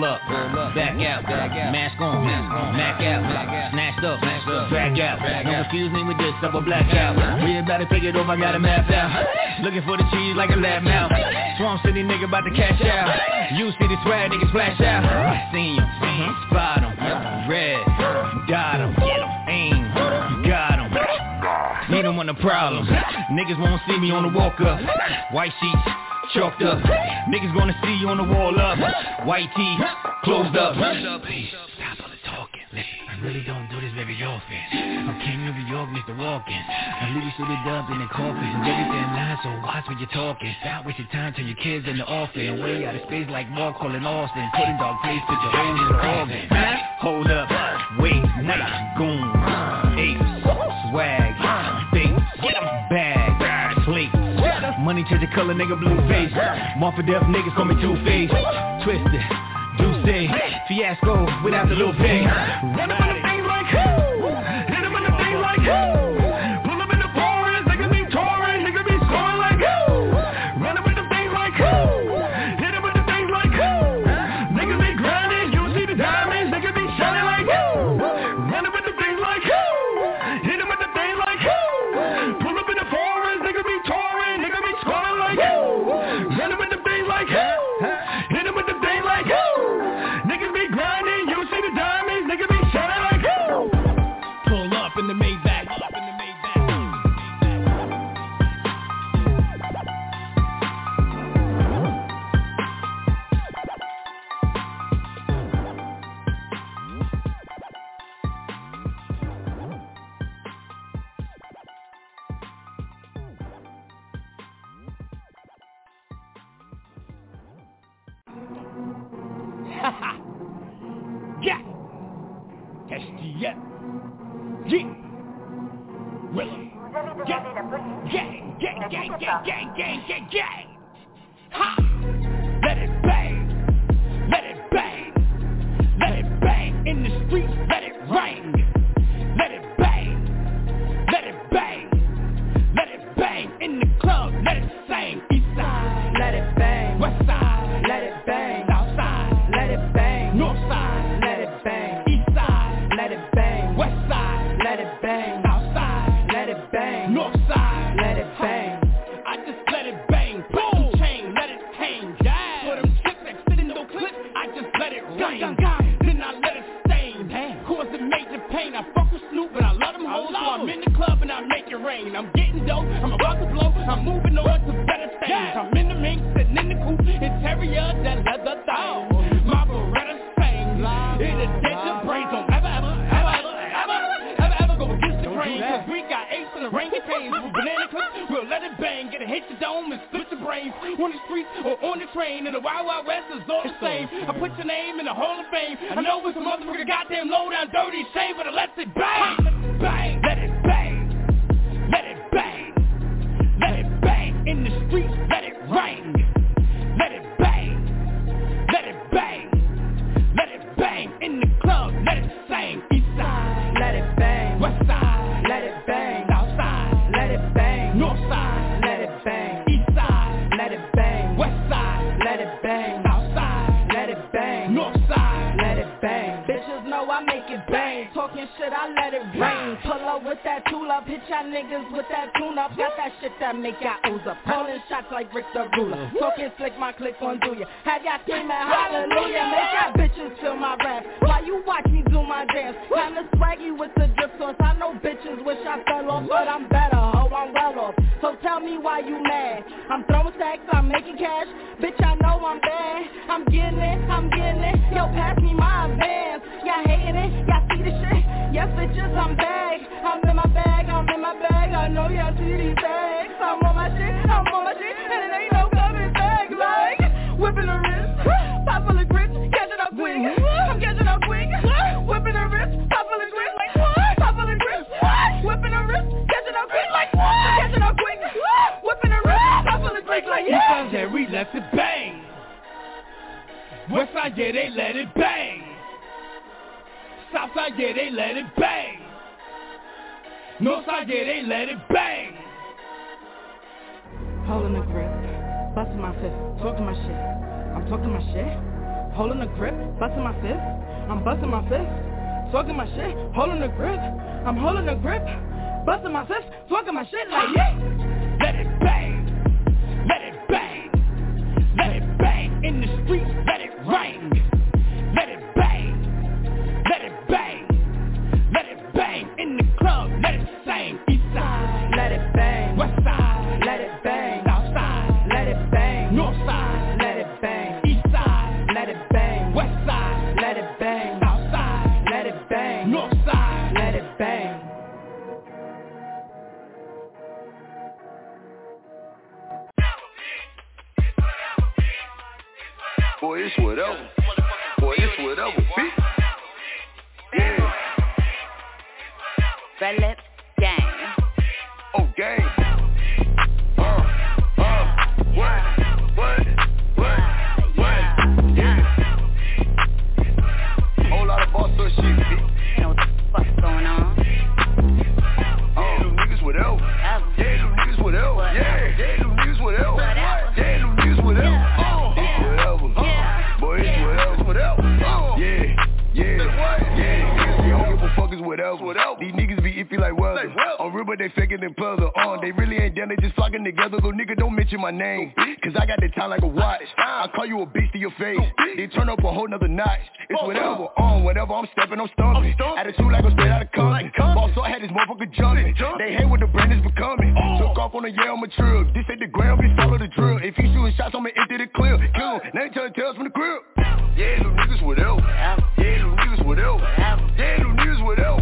roll up, back out, mask on, Mac out, snatched up, back out. Don't confuse me with this, double black out. We about to figure it over, I got a map out. Looking for the cheese like a lab mouth. Swamp City nigga about to cash out. You see the swag, nigga splash out. Seen him, spot him, red, got him, aim, got him. Need him on the problem. Niggas won't see me on the walk up. White sheets chalked up. Niggas gonna see you on the wall up. White tee, closed up. Please, stop all the talking. Listen, I really don't do this very often. I'm King New York, Mr. Walkins. I leave you suited up in the coffin. And everything line, so watch what you're talking. Stop wasting time till your kids in the office. Way out of space like Mark calling Austin. Putting dog place, put your holes in the organ. Hold up, wait, nice, goon, ape, swag, big, get em. Money change the color, nigga, blue face. More for niggas, call me two faced. Twisted, do say, fiasco without the little pig. Run him on the thing like who? Hit him on the thing like who? gang, gang, gang, gang. Should I let it rain. Pull up with that tool up, hit y'all niggas with that tune up. Got that shit that make y'all ooze up. Pulling shots like Rick the Ruler. Talking slick, my click on do ya. Have y'all screaming hallelujah. Make y'all bitches feel my wrath. While you watch me do my dance. Time to swaggy you with the drip sauce. I know bitches wish I fell off, but I'm better. Oh, I'm well off. So tell me why you mad. I'm throwing stacks, I'm making cash. Bitch, I know I'm bad. I'm getting it, I'm getting it. Yo, pass me my advance. Y'all hating it, y'all see the shit. Yes, bitches, I'm back. I'm in my bag, I'm in my bag. I know y'all see these bags. I'm on my shit, I'm on my shit, and it ain't no coming back. Like whipping the wrist, pop full of catching up quick. I'm catching up quick. Whipping the wrist, pop full of like what? Pop full of whipping the wrist, catching up quick, like what? Catching up quick. Whipping the wrist, pop full of like yeah. We left it bang. West side, yeah, they let it bang. South side, yeah, they let it bang. North side, yeah, they let it bang. Holding the grip, busting my fist, talking my shit. I'm talking my shit. Holding the grip, busting my fist. I'm busting my fist, talking my shit. Holding the grip, I'm holding the grip, busting my fist, talking my shit like yeah. Let it bang, let it bang, let it bang in the streets, let it rain. Let it in the club, let it sing. East side, let it bang. West side, let it bang. South side, let it bang. North side, let it bang. East side, let it bang. West side, let it bang. South side, let it bang. North side, let it bang. Boy, it's whatever. Boy, it's whatever. Red lips, gang. Oh, gang. Uh, uh, what? What? What? What? Yeah. Whole lot of boss shit. You know what the fuck's going on? Yeah, them niggas whatever. Yeah, them niggas whatever. Yeah, yeah, them niggas whatever. Yeah, them niggas whatever. Oh, whatever. These niggas be iffy like weather. On real, but they faking their pleasure. On, they really ain't done, they just flocking together. Go nigga, don't mention my name. Cause I got the time like a watch. I call you a beast to your face. They turn up a whole nother notch. It's whatever, on, uh, whenever I'm stepping, I'm stumping. Attitude like I'm straight out of Compton. Boss, so I had this motherfucker jumping. They hate what the brand is becoming. Oh. Took off on a a trill. This ain't the ground, bitch, follow the drill. If he shooting shots, I'ma empty the clip. Kill him, now they tellin' tales from the crib. Yeah, little niggas whatever. Yeah, little niggas whatever. Yeah, little niggas whatever.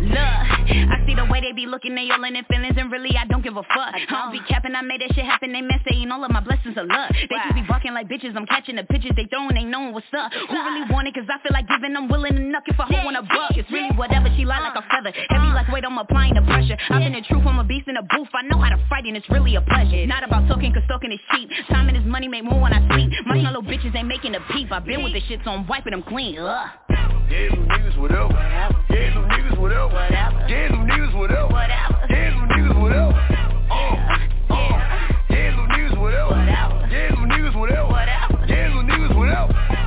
Look, I see the way they be looking, they all in their feelings, and really I don't give a fuck. I don't be capping, I made that shit happen. They mess saying all of my blessings are luck. They just be barking like bitches. I'm catching the pitches they throwing, they knowing what's up. Who really want it? Cause I feel like giving, I'm willing to knock if I hoe on a buck. It's really whatever she like like a uh, feather. Heavy uh. like weight, I'm applying the pressure. I've been the truth, I'm a beast in a booth. I know how to fight, and it's really a pleasure. Not about talking, cause talking is cheap. Time and his money make more when I sleep. Mm-hmm. My little bitches ain't making a peep. I've been with the shit, so I'm wiping them clean. Ugh. Yeah, little niggas whatever. Yeah, little niggas whatever. Yeah, little niggas whatever. Yeah, little niggas whatever. Uh, uh. Oh, oh. Yeah, little niggas whatever. Yeah, niggas whatever. Yeah, niggas whatever.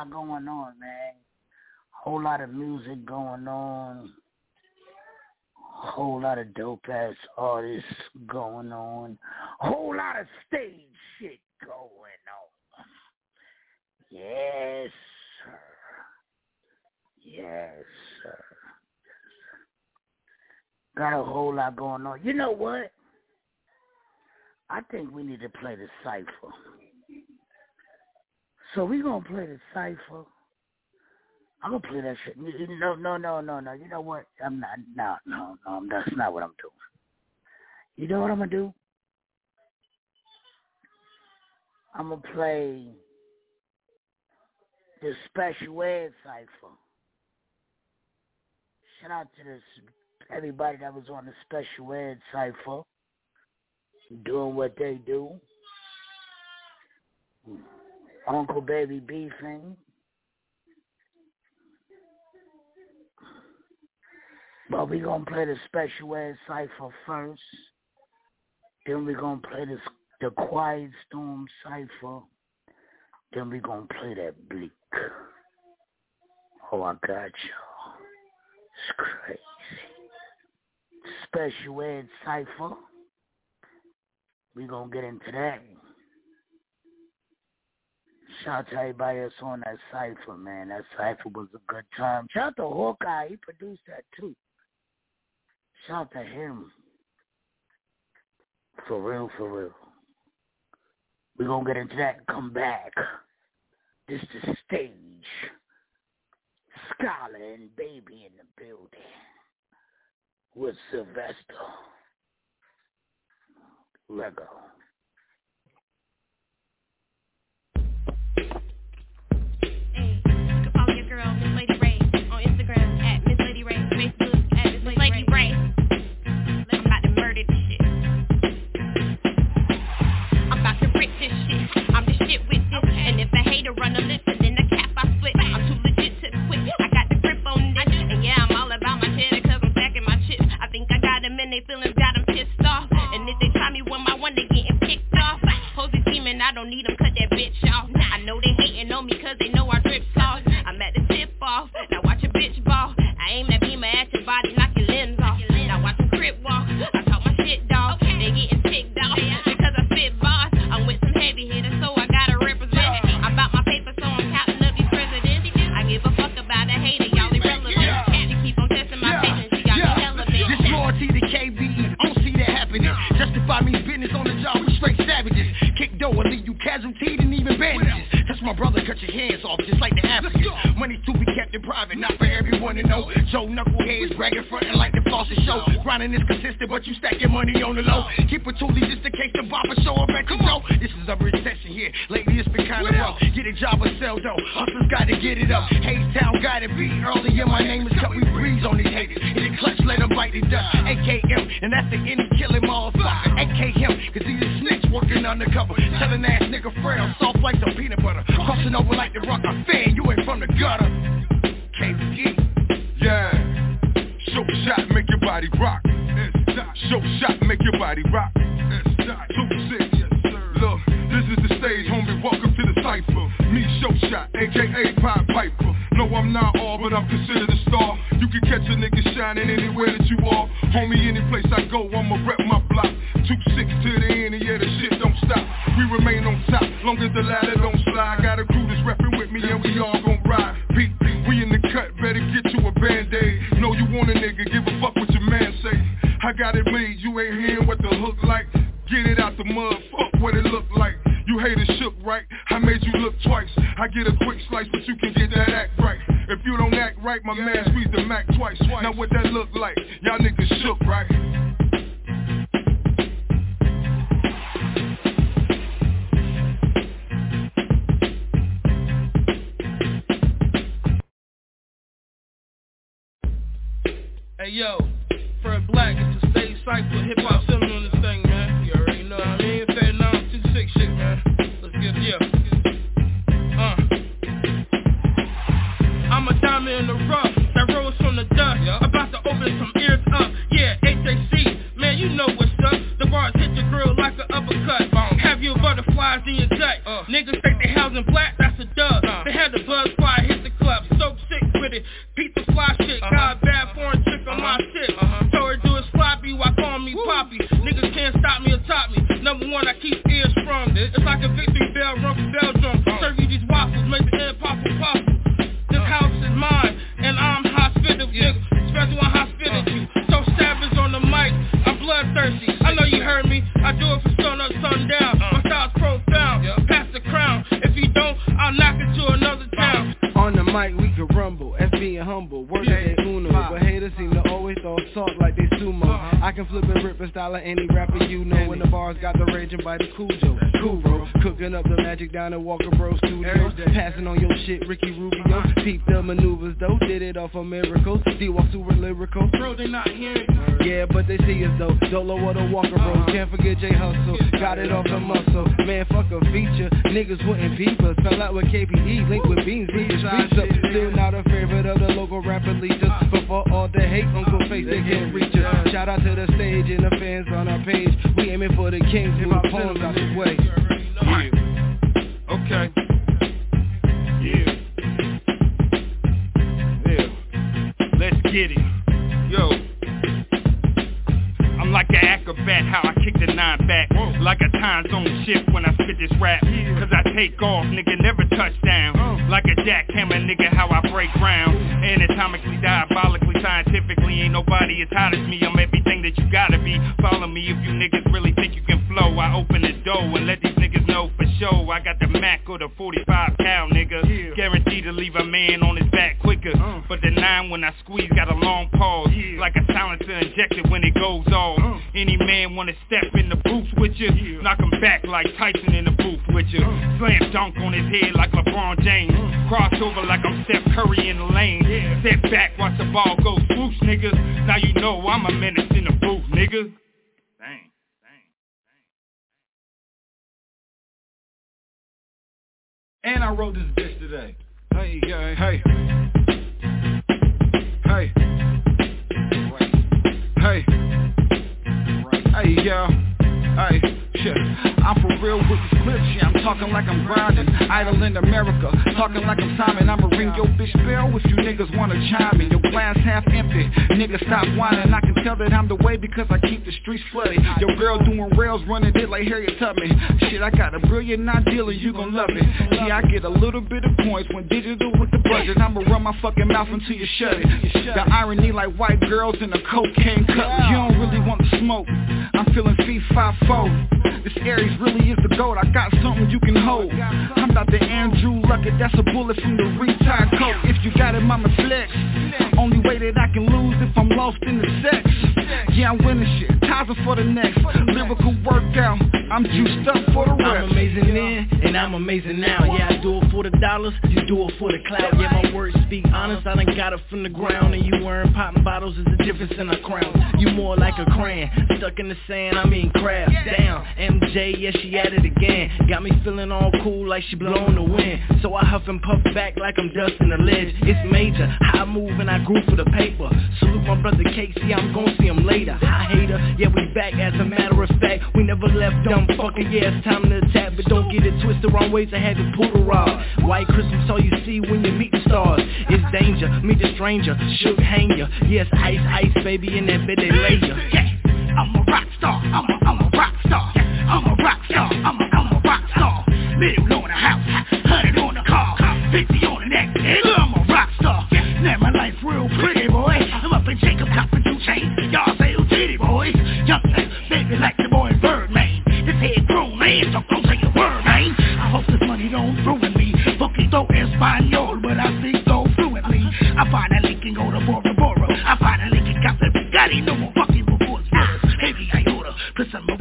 Lot going on, man. Whole lot of music going on. Whole lot of dope ass artists going on. Whole lot of stage shit going on. Yes, sir. Yes, sir. Got a whole lot going on. You know what? I think we need to play the cipher. So we gonna play the cipher. I'm gonna play that shit. No, no, no, no, no. You know what? I'm not. No, no, no. That's not what I'm doing. You know what I'm gonna do? I'm gonna play the special ed cipher. Shout out to this everybody that was on the special ed cipher, doing what they do. Hmm. Uncle Baby beefing. But we gonna play the special ed cipher first. Then we gonna play the the Quiet Storm cipher. Then we gonna play that bleak. Oh, I got y'all. It's crazy. Special ed cipher. We gonna get into that. Shout out to everybody that's on that cipher, man. That cipher was a good time. Shout out to Hawkeye. He produced that too. Shout out to him. For real, for real. We're going to get into that and come back. This the stage. Scholar and Baby in the building. With Sylvester. Lego. Run a listen, then the cap I split. I'm too legit to quit. I got the grip on this. And yeah, I'm all about my cheddar cause I'm stacking my chips. I think I got and they feelings got pissed off. And if they try me one by one, they getting picked off. Posey demon, I don't need cut that bitch off. I know they hating on me cause they know I drip sauce. I'm at the tip off, now watch a bitch ball. I aim that casualty and even bandages. Touch my brother, cut your hands off just like the Africans. Private, not for everyone to know. Joe knuckleheads bragging frontin' like the Flossy show. Grinding is consistent, but you stacking money on the low. Keep a toolie just in case the barber show up at your door. This is a recession here. Lately it's been kinda rough. Get a job or sell dough. Hustlers gotta get it up. Hayes Town gotta be early. Yeah, my name is cut. We breeze on these haters. In the clutch, let them bite the dust. AKM, and that's the any killing motherfucker. AK undercover. Telling ass nigga frail, soft like some peanut butter. Crossing over like the rock, I'm fan, you ain't from the gutter. Yeah. Show shot, make your body rock. Show shot, make your body rock. Two six. Look, this is the stage, homie. Welcome to the cipher. Me, Show Shot, aka Pied Piper. No, I'm not all, but I'm considered a star. You can catch a nigga shining anywhere that you are. Homie, any place I go, I'ma rep my block. Two six to the end, and yeah, the shit don't stop. We remain on top, long as the ladder don't slide. Got a crew that's repping with me, and we all gon' band-aid. Know you want a nigga, give a fuck what your man say. I got it made, you ain't hearing what the hook like. Get it out the mud, fuck what it look like. You haters shook, right? I made you look twice. I get a quick slice, but you can get that act right. If you don't act right, my man squeeze the Mac twice. Now what that look like? Y'all niggas shook, right? Yo, Fred Black, it's a stage cypher, hip hop center on this thing, man. You already know what I mean? Fat 926 shit, man. Let's get it, yeah. Uh. I'm a diamond in the rough that rose from the dust. About to open some ears up. Yeah, HAC, man, you know what's up. The bars hit your grill like an uppercut. Have your butterflies in your gut. Niggas think they housing black, the raging Cujo Kuro, cooking up the magic down at Walker Bros Studios. Passing on your shit, Ricky Rubio. Peep the maneuvers though, did it off of miracles D-Walk super lyrical. Bro, they not hearing Yeah, but they see us though. Dolo or the Walker Bros, can't forget J Hustle. Got it off the muscle, man fuck a feature. Niggas wouldn't peep us, fell out with KPE until you shut it. The irony like white girls in a cocaine cup. You don't really want the smoke. I'm feeling fee 5 4 This Aries really is the goat. I got something you can hold. I'm about to Andrew Luckett. That's a bullet from the retired coat. If you got it, mama flex. Only way that I can lose if I'm lost in the sex. Yeah, I'm winning shit. Ties for the next. Lyrical workout. I'm juiced Yeah, my words speak honest, I done got it from the ground. And you wearing popping bottles is the difference in a crown. You more like a crayon, stuck in the sand, I mean crab. Damn, MJ, yeah, she at it again. Got me feeling all cool like she blowing the wind. So I huff and puff back like I'm dusting the ledge. It's major, how I move and I grew for the paper. Salute my brother Casey, I'm gon' see him later. I hate her, yeah, we back as a matter of fact. We never left dumb fucker, yeah, it's time to attack. But don't get it twisted wrong ways, I had to pull the rod. White Christmas, all you see when you meet the stars. It's danger, meet the stranger, shook hang ya. Yes, ice, ice, baby, in that bed they lay ya. Yeah, I'm a rock star, I'm a, I'm a rock star. Yeah, I'm a rock star, I'm a, I'm a rock star. Middle on the house, hundred on the car, fifty on the neck. Nigga, I'm a rock star. Yeah, now my life real pretty, boy. I'm up in Jacob, copping two chains. Y'all say oh, who titty, boys. Young baby like the boy Birdman. This head grown man, so don't say a word, man. I hope this money don't ruin me. Poquito Espanol, but I finally can go to Bora Bora. I finally can cop the Bugatti, no more fucking it's Heavy iota, plus I'm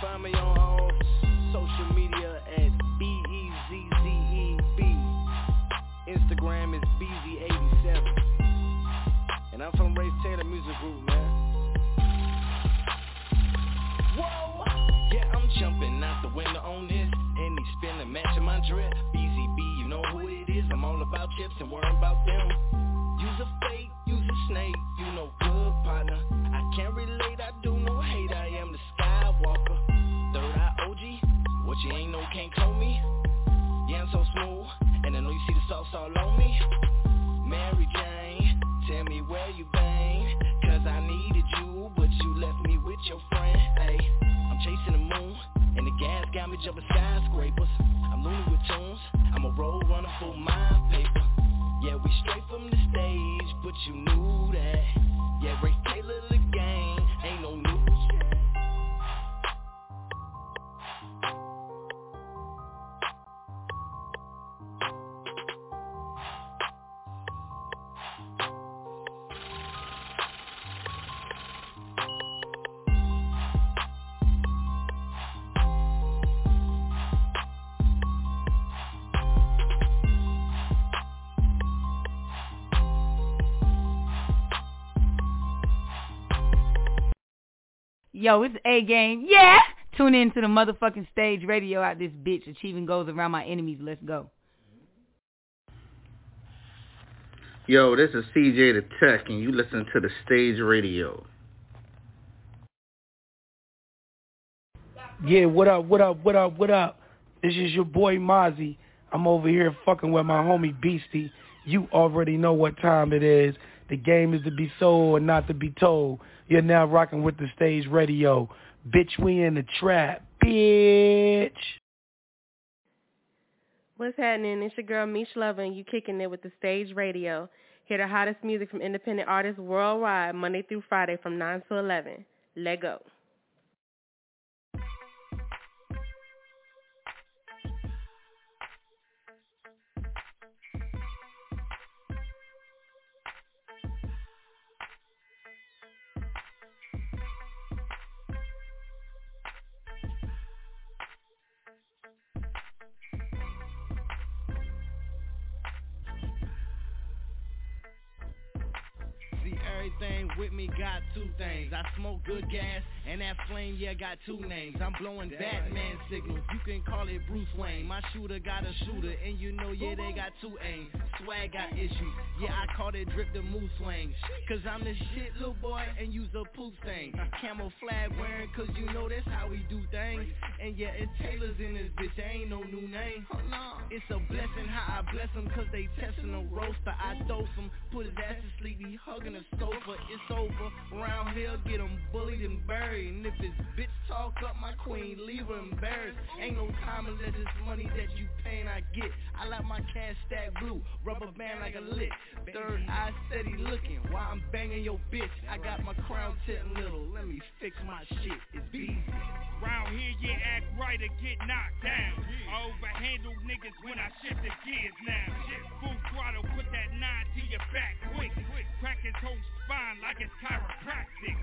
find me on all social media at B-E-Z-Z-E-B. Instagram is BZ87. And I'm from Race Taylor Music Group, man. Whoa! Yeah, I'm jumping out the window on this. And he's spinning, matching my drip. BZB, you know who it is. I'm all about chips and worrying about them. Use a fake, use a snake. Yo, it's A game. Yeah. Tune in to the motherfucking stage radio out this bitch, achieving goals around my enemies. Let's go. Yo, this is CJ the Tech, and you listen to the stage radio. Yeah, what up, what up, what up, what up? This is your boy Mozzie. I'm over here fucking with my homie Beastie. You already know what time it is. The game is to be sold and not to be told. You're now rocking with the stage radio. Bitch, we in the trap. Bitch. What's happening? It's your girl Mish Lover and you kicking it with the stage radio. Hear the hottest music from independent artists worldwide Monday through Friday from 9 to 11. Let go. Everything with me got two things. I smoke good gas, and that flame, yeah, got two names. I'm blowing Batman signals. You can call it Bruce Wayne. My shooter got a shooter, and you know, yeah, they got two aims. Swag got issues. Yeah, I call it drip the moose swing. Cause I'm the shit, little boy, and use a poop stain. Camouflage wearing, cause you know that's how we do things. And yeah, it's Taylor's in this bitch, ain't no new name. It's a blessing how I bless them, cause they testing a roaster. I dose them, put his ass to sleep, he hugging a sofa. It's over. Round here, get him bullied and buried. And if his bitch talk up my queen, leave her embarrassed. Ain't no time unless it's money that you paying, I get. I like my cash stack blue, rubber band like a lick. Third eye steady looking while I'm banging your bitch. I got my crown tip little, let me fix my shit. It's easy. Round here, you act right or get knocked down. I overhandle niggas when I shift the gears now. Full throttle, put that nine to your back quick. Crack his whole spine like it's chiropractic.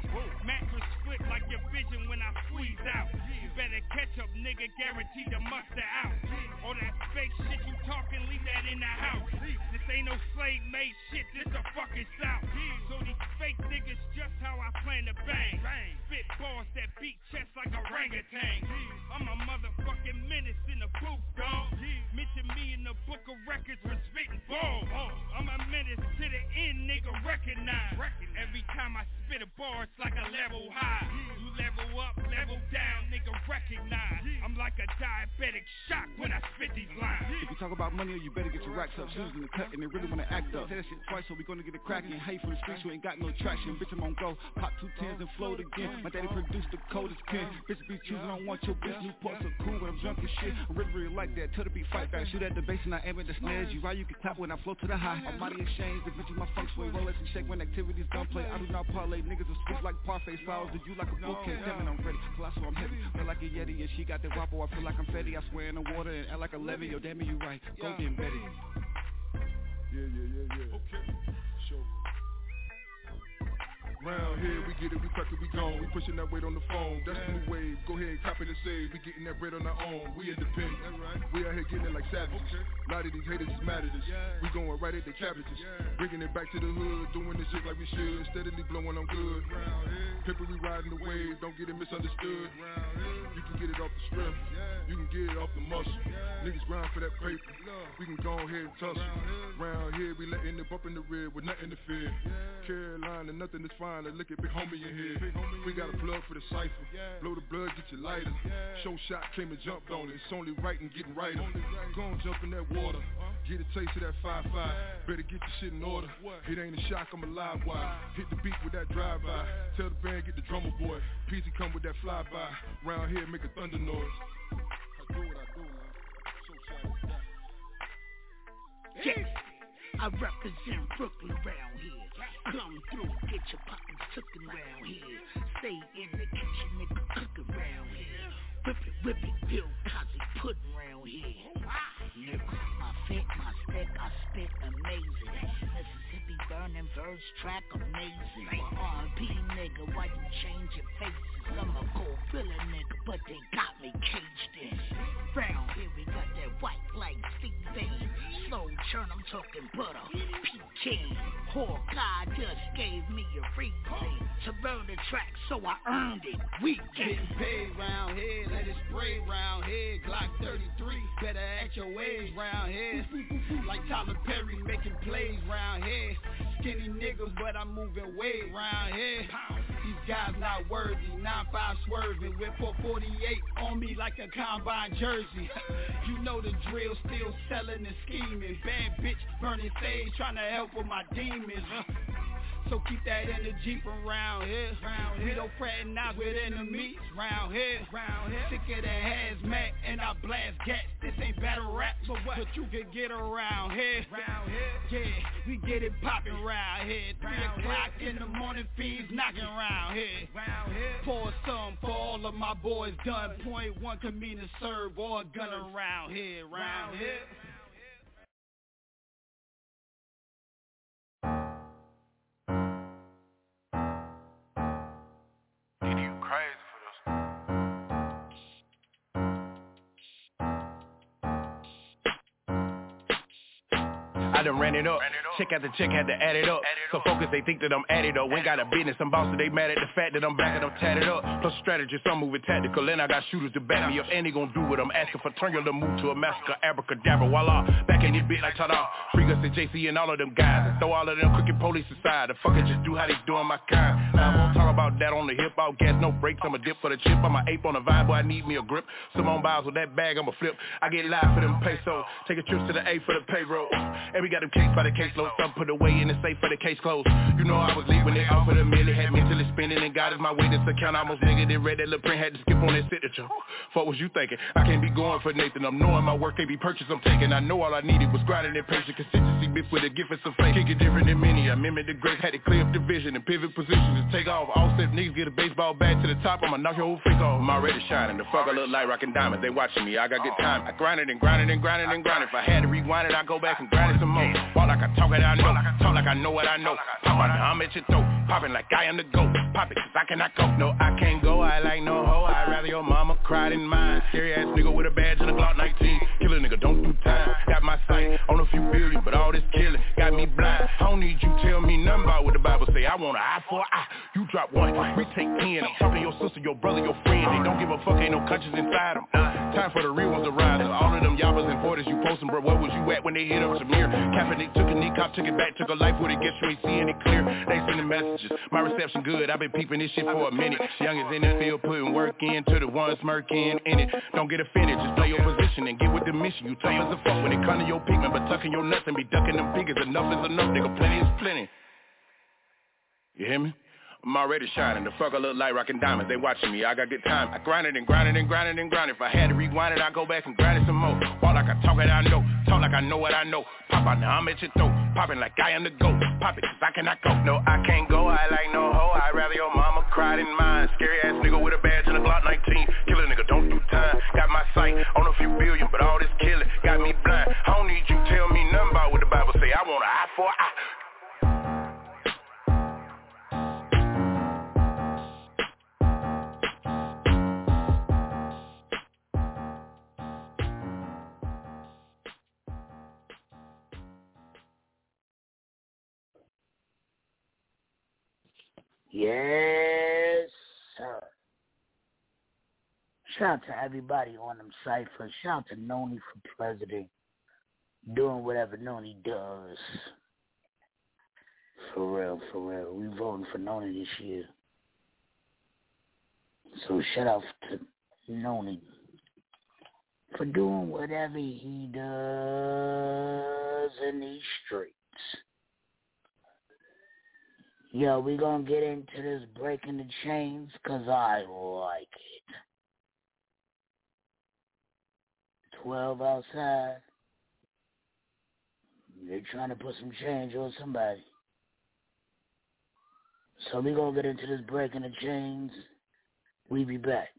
Mattress split like your vision when I squeeze out. You better catch up, nigga, guaranteed to muster out. All that fake shit you talking, leave that in the house. This ain't no slave made shit, this a fucking south. So these fake niggas just how I plan to bang. Spit balls that beat chest like a orangutan. I'm a motherfucking menace in the booth, dog. Mention me in the book of records for spitting balls. I'm a menace to the end, nigga, recognize. Every time I spit a bar, it's like a level high. You level up, level down, nigga, recognize. I'm like a diabetic shock when I spit these lines. If you talk about money, you better get your racks up. Shoes in the cut and they really wanna act up. Say that shit twice, so we gonna get it cracking. Hey, from the streets, you ain't got no traction. Bitch, I'm on go. Pop two tens and float again. My daddy produced the coldest pen. Bitch, be choosing, I don't want your bitch. New parts are cool, but I'm drunk as shit. I really, really like that. Tell the beat fight back. Shoot at the bass and I aim at the snares. You right, you can clap when I flow to the high. I'm mighty ashamed. The bitch is my sway. Rolex and shake when activities gunplay. I do not parlay. Niggas are sweet like parfait. Styles to you like a bouquet. Seven, I'm ready. Colossal, I'm heavy. Feel like a Yeti and she got that wapo. I feel like I'm Fetty. I swear in the water and act like a levee. Yo, damn it, you right. Go get Betty. Yeah, yeah, yeah, yeah. Okay. Sure. Round here, we get it, we crack it, we gone. We pushing that weight on the phone. That's the new wave. Go ahead, copy the save. We getting that bread on our own. We independent. We out here getting it like savages. A lot of these haters is mad at us. We going right at the cabbages. Bringing it back to the hood, doing this shit like we should. Steadily blowing on good. Pepper, we riding the wave. Don't get it misunderstood. You can get it off the strip. You can get it off the muscle. Niggas grind for that paper. We can go ahead and tussle. Round here, we letting it bump in the rear with nothing to fear. Carolina, nothing is fine. Look at big homie in here. We got a plug for the cipher. Blow the blood, get your lighter. Show shot came and jumped on it. It's only right and getting righter. Go and jump in that water. Get a taste of that 5-5. Better get your shit in order. It ain't a shock, I'm a live wire. Hit the beat with that drive-by. Tell the band, get the drummer boy. Peasy come with that fly-by. Round here, make a thunder noise. I do what I do, man. Show shot is Yeah. I represent Brooklyn around here. Come through, get your pockets cooking around here. Stay in the kitchen, nigga, cooking around here. Whip it, whip it, Bill Cosby pudding around here. My fit, my stick, I spit amazing. Mississippi burning verse track amazing. R&B nigga, why you change your faces? I'm a gorilla nigga, but they got me caged in. Round here we got that white like Steve Bain. Slow churn, I'm talking butter. Pecan. God just gave me a reason to burn the track, so I earned it. We getting paid round here, let it spray round here. Glock 33, better at your age round here. Like Tyler Perry making plays round here. Skinny niggas, but I'm moving weight round here. These guys not worthy, 9-5 swerving with 448 on me like a combine jersey. you know the drill, still selling and scheming. Bad bitch burning sage, trying to help with my demons. So keep that energy from round here. Round here. We don't fraternize with enemies round here. Round here. Sick of the hazmat and I blast gas. This ain't battle rap, but what? But you can get around here. Round here. Yeah, we get it poppin' round here. Three o'clock in the morning, fiends knocking round here. Round here. Pour some for all of my boys done. Point one can mean to serve or gun around here. Round here. I done ran it up. Check the check, had to add it up. So focus, they think that I'm it up. Ain't got a business, I'm boss, they mad at the fact that I'm back and I'm tatted up. Plus strategist, I'm moving tactical, and I got shooters to back me up. And they gon' do what I'm asking for. Turn your little move to a massacre, abracadabra, voila. Back in this bit like ta-da. Free us and JC and all of them guys. And throw all of them crooked police aside. The fucker just do how they doing my kind. Now I won't talk about that on the hip hop gas, no brakes. I'm a dip for the chip. I'm a ape on the vibe, boy, I need me a grip. Simone Biles with that bag, I'm a flip. I get live for them pesos. Take a trip to the A for the payroll. We got them case by the caseload. Some put away in the safe for the case closed. You know I was late it they for a million. Had mentally spinning and God is my witness account. Almost negative. Read that little print, had to skip on that signature. What was you thinking? I can't be going for Nathan. I'm knowing my work can't be purchased. I'm taking. I know all I needed was grinding and patient consistency mixed with a gift and some faith. Kick it different than many. I mimic the greats. Had to clear up the vision and pivot positions to take off. Offset niggas get a baseball bat to the top. I'ma knock your whole face off. I'm already shining. The fuck I look like rocking diamonds. They watching me. I got good time. I grind it and grind it and grind it and grind it. If I had to rewind it, I'd go back and grind it some more. Walk like I talk it, I know. Talk like I know what I know. Pop I'm at your throat. Popping like I am the GOAT. Pop it, cause I cannot go. No, I can't go. I like no hoe. I'd rather your mama cry than mine. Scary ass nigga with a badge and a Glock 19. Kill a nigga, don't do time. Got my sight on a few billion, but all this killing got me blind. I don't need you tell me nothing about what the Bible say. I want an eye for an eye. You drop one, we take ten. I'm talking your sister, your brother, your friend. They don't give a fuck, ain't no conscience inside them. Uh, time for the real ones to rise. All of them yabbers and porters you posting, bro. Where was you at when they hit up Tamir? Kaepernick took a knee, cop took it back, took a life with it, guess you ain't seeing it clear. They sending messages. My reception good. I've been peeping this shit for a minute. Young is in the field, putting work in to the ones smirking in it. Don't get offended, just play your position and get with the mission. You tough as a fuck when it come to your pigment, but tucking your nuts and be ducking them figures. Enough is enough, nigga. Plenty is plenty. You hear me? I'm already shining. The fuck I look like rocking diamonds. They watching me. I got good time. I grind it and grind it and grind it and grind it. If I had to rewind it, I'd go back and grind it some more. Walk like I talk it, I know. Talk like I know what I know. Pop out now, I'm at your throat. Popping like I am the GOAT. Pop it, cause I cannot go. No, I can't go. I like no hoe. I'd rather your mama cry than mine. Scary ass nigga with a badge and a Glock 19. Kill a nigga, don't do time. Got my sight on a few billion, but all this killing got me blind. I don't need you tell me nothing about what the Bible say. I want an eye for an eye. Yes, sir. Shout out to everybody on them ciphers. Shout out to Noni for president. Doing whatever Noni does. For real, for real. We voting for Noni this year. So shout out to Noni for doing whatever he does in these streets. Yo, we gonna get into this breaking the chains because I like it. 12 outside. They're trying to put some change on somebody. So we gonna get into this breaking the chains. We be back.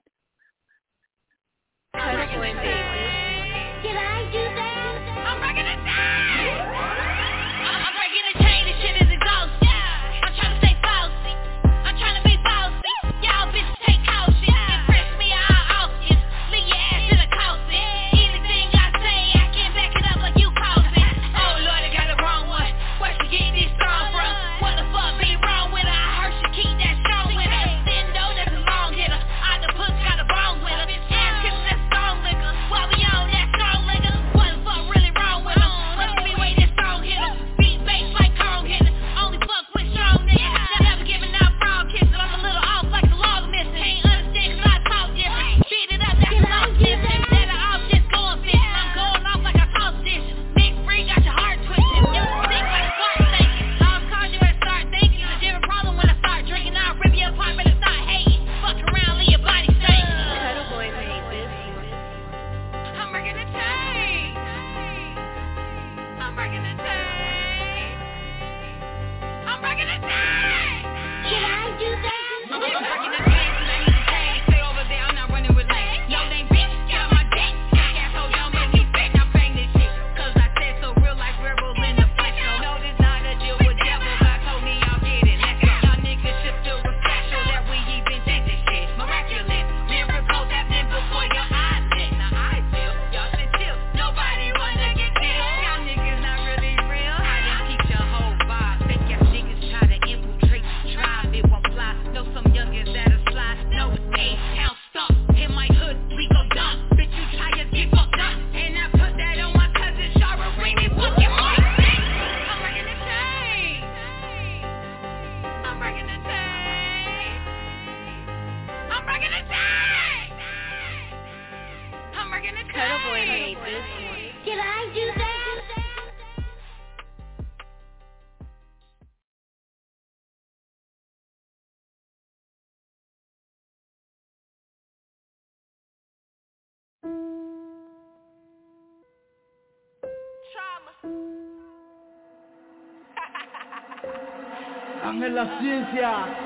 En la ciencia.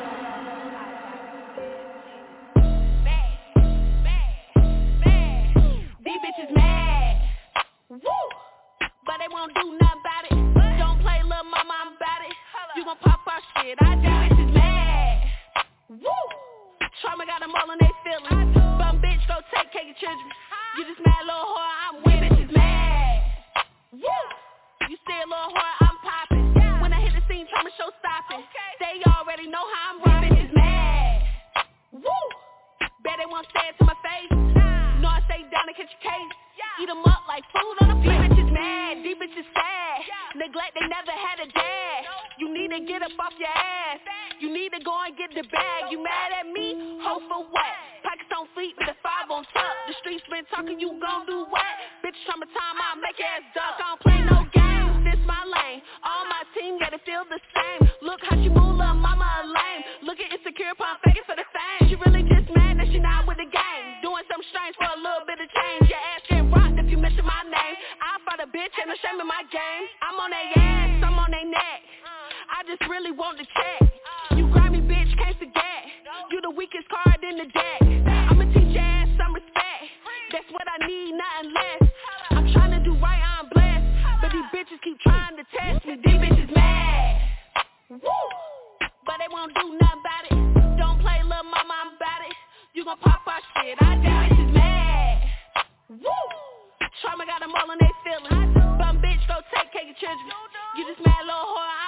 In they feelings. Bum bitch, go take care of your children. You just mad little whore, I'm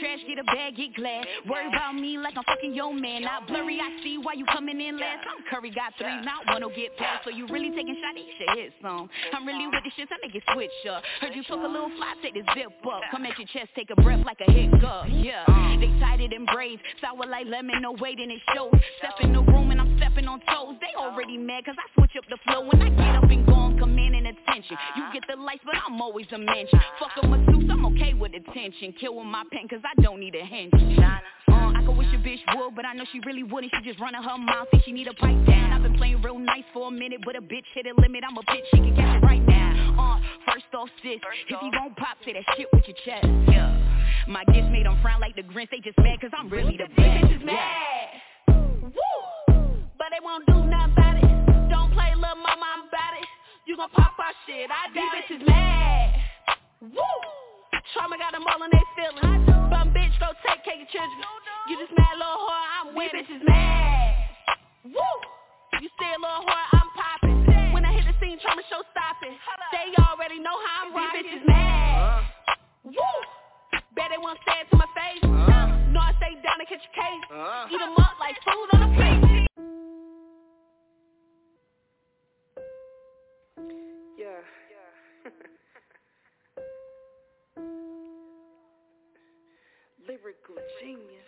trash, get a bag, get glad. Worry about me like I'm fucking your man. Not blurry, I see why you coming in last. I'm Curry, got three, not one will get past. So you really taking shot, you should hit some. I'm really with this shit, so niggas switch up. Heard you took a little fly, take this zip up. Come at your chest, take a breath like a hiccup. Yeah, uh. they tied it in braids. Sour like lemon, no weight and it shows. Step in the room and I'm stepping on toes. They already mad cause I switch up the flow. When I get up and go, commanding attention. You get the lights, but I'm always a mention. Fuck a masseuse, I'm okay with attention. Kill with my pen cause I don't need a hinge. Uh, I could wish a bitch would, but I know she really wouldn't. She just running her mouth, think she need a pipe down. I've been playing real nice for a minute, but a bitch hit a limit. I'm a bitch, she can catch it right now. Uh, first off, sis, if you gon' pop, say that shit with your chest. Yeah, my gifts made them frown like the Grinch. They just mad cause I'm really the best. Bitches mad. Woo! But they won't do nothing about it. Don't play little mama, I'm about it. You gon' pop our shit. I these bitches mad. Woo! Trauma got them all in they feelings. Bum bitch, go take care of your children. You just mad little whore, I'm with it. bitches mad. Woo! You stay a little whore, I'm popping. When I hit the scene, trauma show stopping. They already know how I'm rocking. These bitches mad. Woo! Bet they won't say it to my face. Uh-huh. No, I stay down and catch a case. Uh-huh. Eat 'em up like food on a plate. Lyrical genius.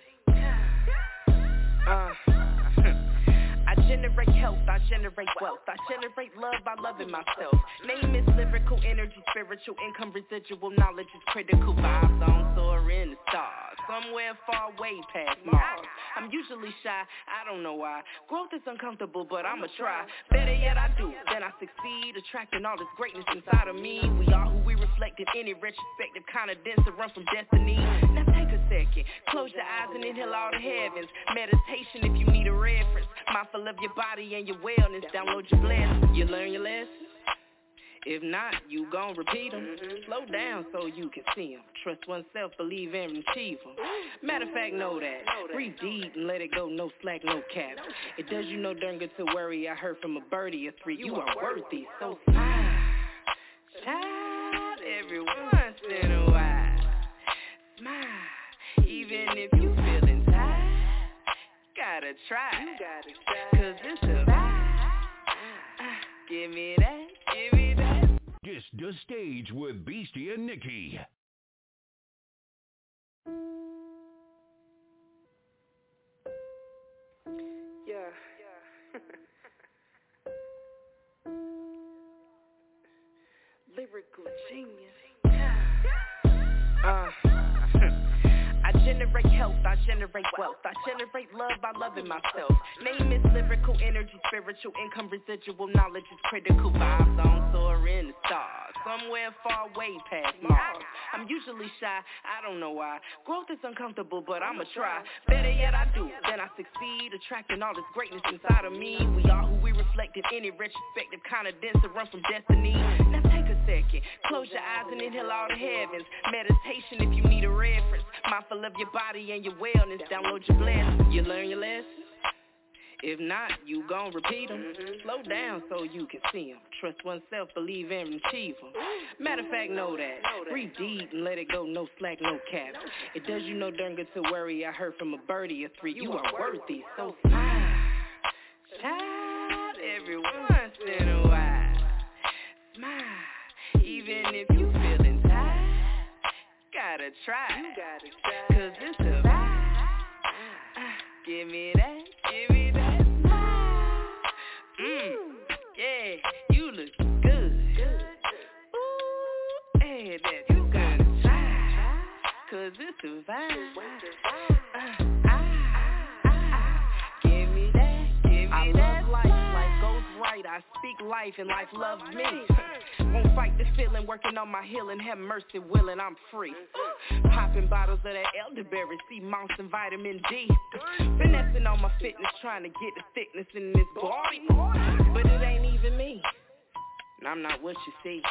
Uh, I generate health, I generate wealth, I generate love by loving myself. Name is lyrical energy, spiritual income, residual knowledge is critical. Vibes on soar in the stars, somewhere far way past Mars. I'm usually shy, I don't know why. Growth is uncomfortable, but I'ma try. Better yet, I do, then I succeed, attracting all this greatness inside of me. We are who we reflect in any retrospective kind of dense to run from destiny. Now take a second, close your eyes and inhale all the heavens. Meditation if you need a reference. Mindful of your body and your wellness. Download your blessings. You learn your lessons. If not, you gon' repeat them. Mm-hmm. Slow down so you can see them. Trust oneself, believe and achieve them. Matter of fact, know that. Breathe deep and let it go, no slack, no cap. It does you no darn good to worry. I heard from a birdie or three. You are worthy, so smile. Child, every Gotta try, cause it's a vibe. Give me that, give me that. This the stage with Beastie and Nikki. Yeah. Lyrical genius. Uh, I generate wealth. I generate love by loving myself. Name is lyrical energy, spiritual income, residual knowledge is critical. Vibes on soar in the stars, somewhere far way past Mars. I'm usually shy, I don't know why. Growth is uncomfortable, but I'ma try. Better yet, I do. Then I succeed, attracting all this greatness inside of me. We are who we reflect in any retrospective kind of dense to run from destiny. Now take a second, close your eyes and inhale all the heavens. Meditation if you need a reference. Mindful your body and your wellness. Download your blessings. You learn your lessons. If not, you gon' repeat them. Slow down so you can see them. Trust oneself, believe and achieve them. Matter of fact, know that. Breathe deep and let it go, no slack, no cap. It does you no darn good to worry. I heard from a birdie or three, you are worthy. So smile, child, every once in a while. Smile, even if you feeling tired. Gotta try, cause it's a vibe. Give me that, give me that smile. Mm, yeah, you look good. Ooh, hey, that you gotta try, cause it's a vibe. Speak life and life loves me. Won't fight the feeling, working on my healing. Have mercy, willing, I'm free. Popping bottles of that elderberry, sea moss and vitamin D. Finessing on my fitness, trying to get the thickness in this body. But it ain't even me. And I'm not what you see.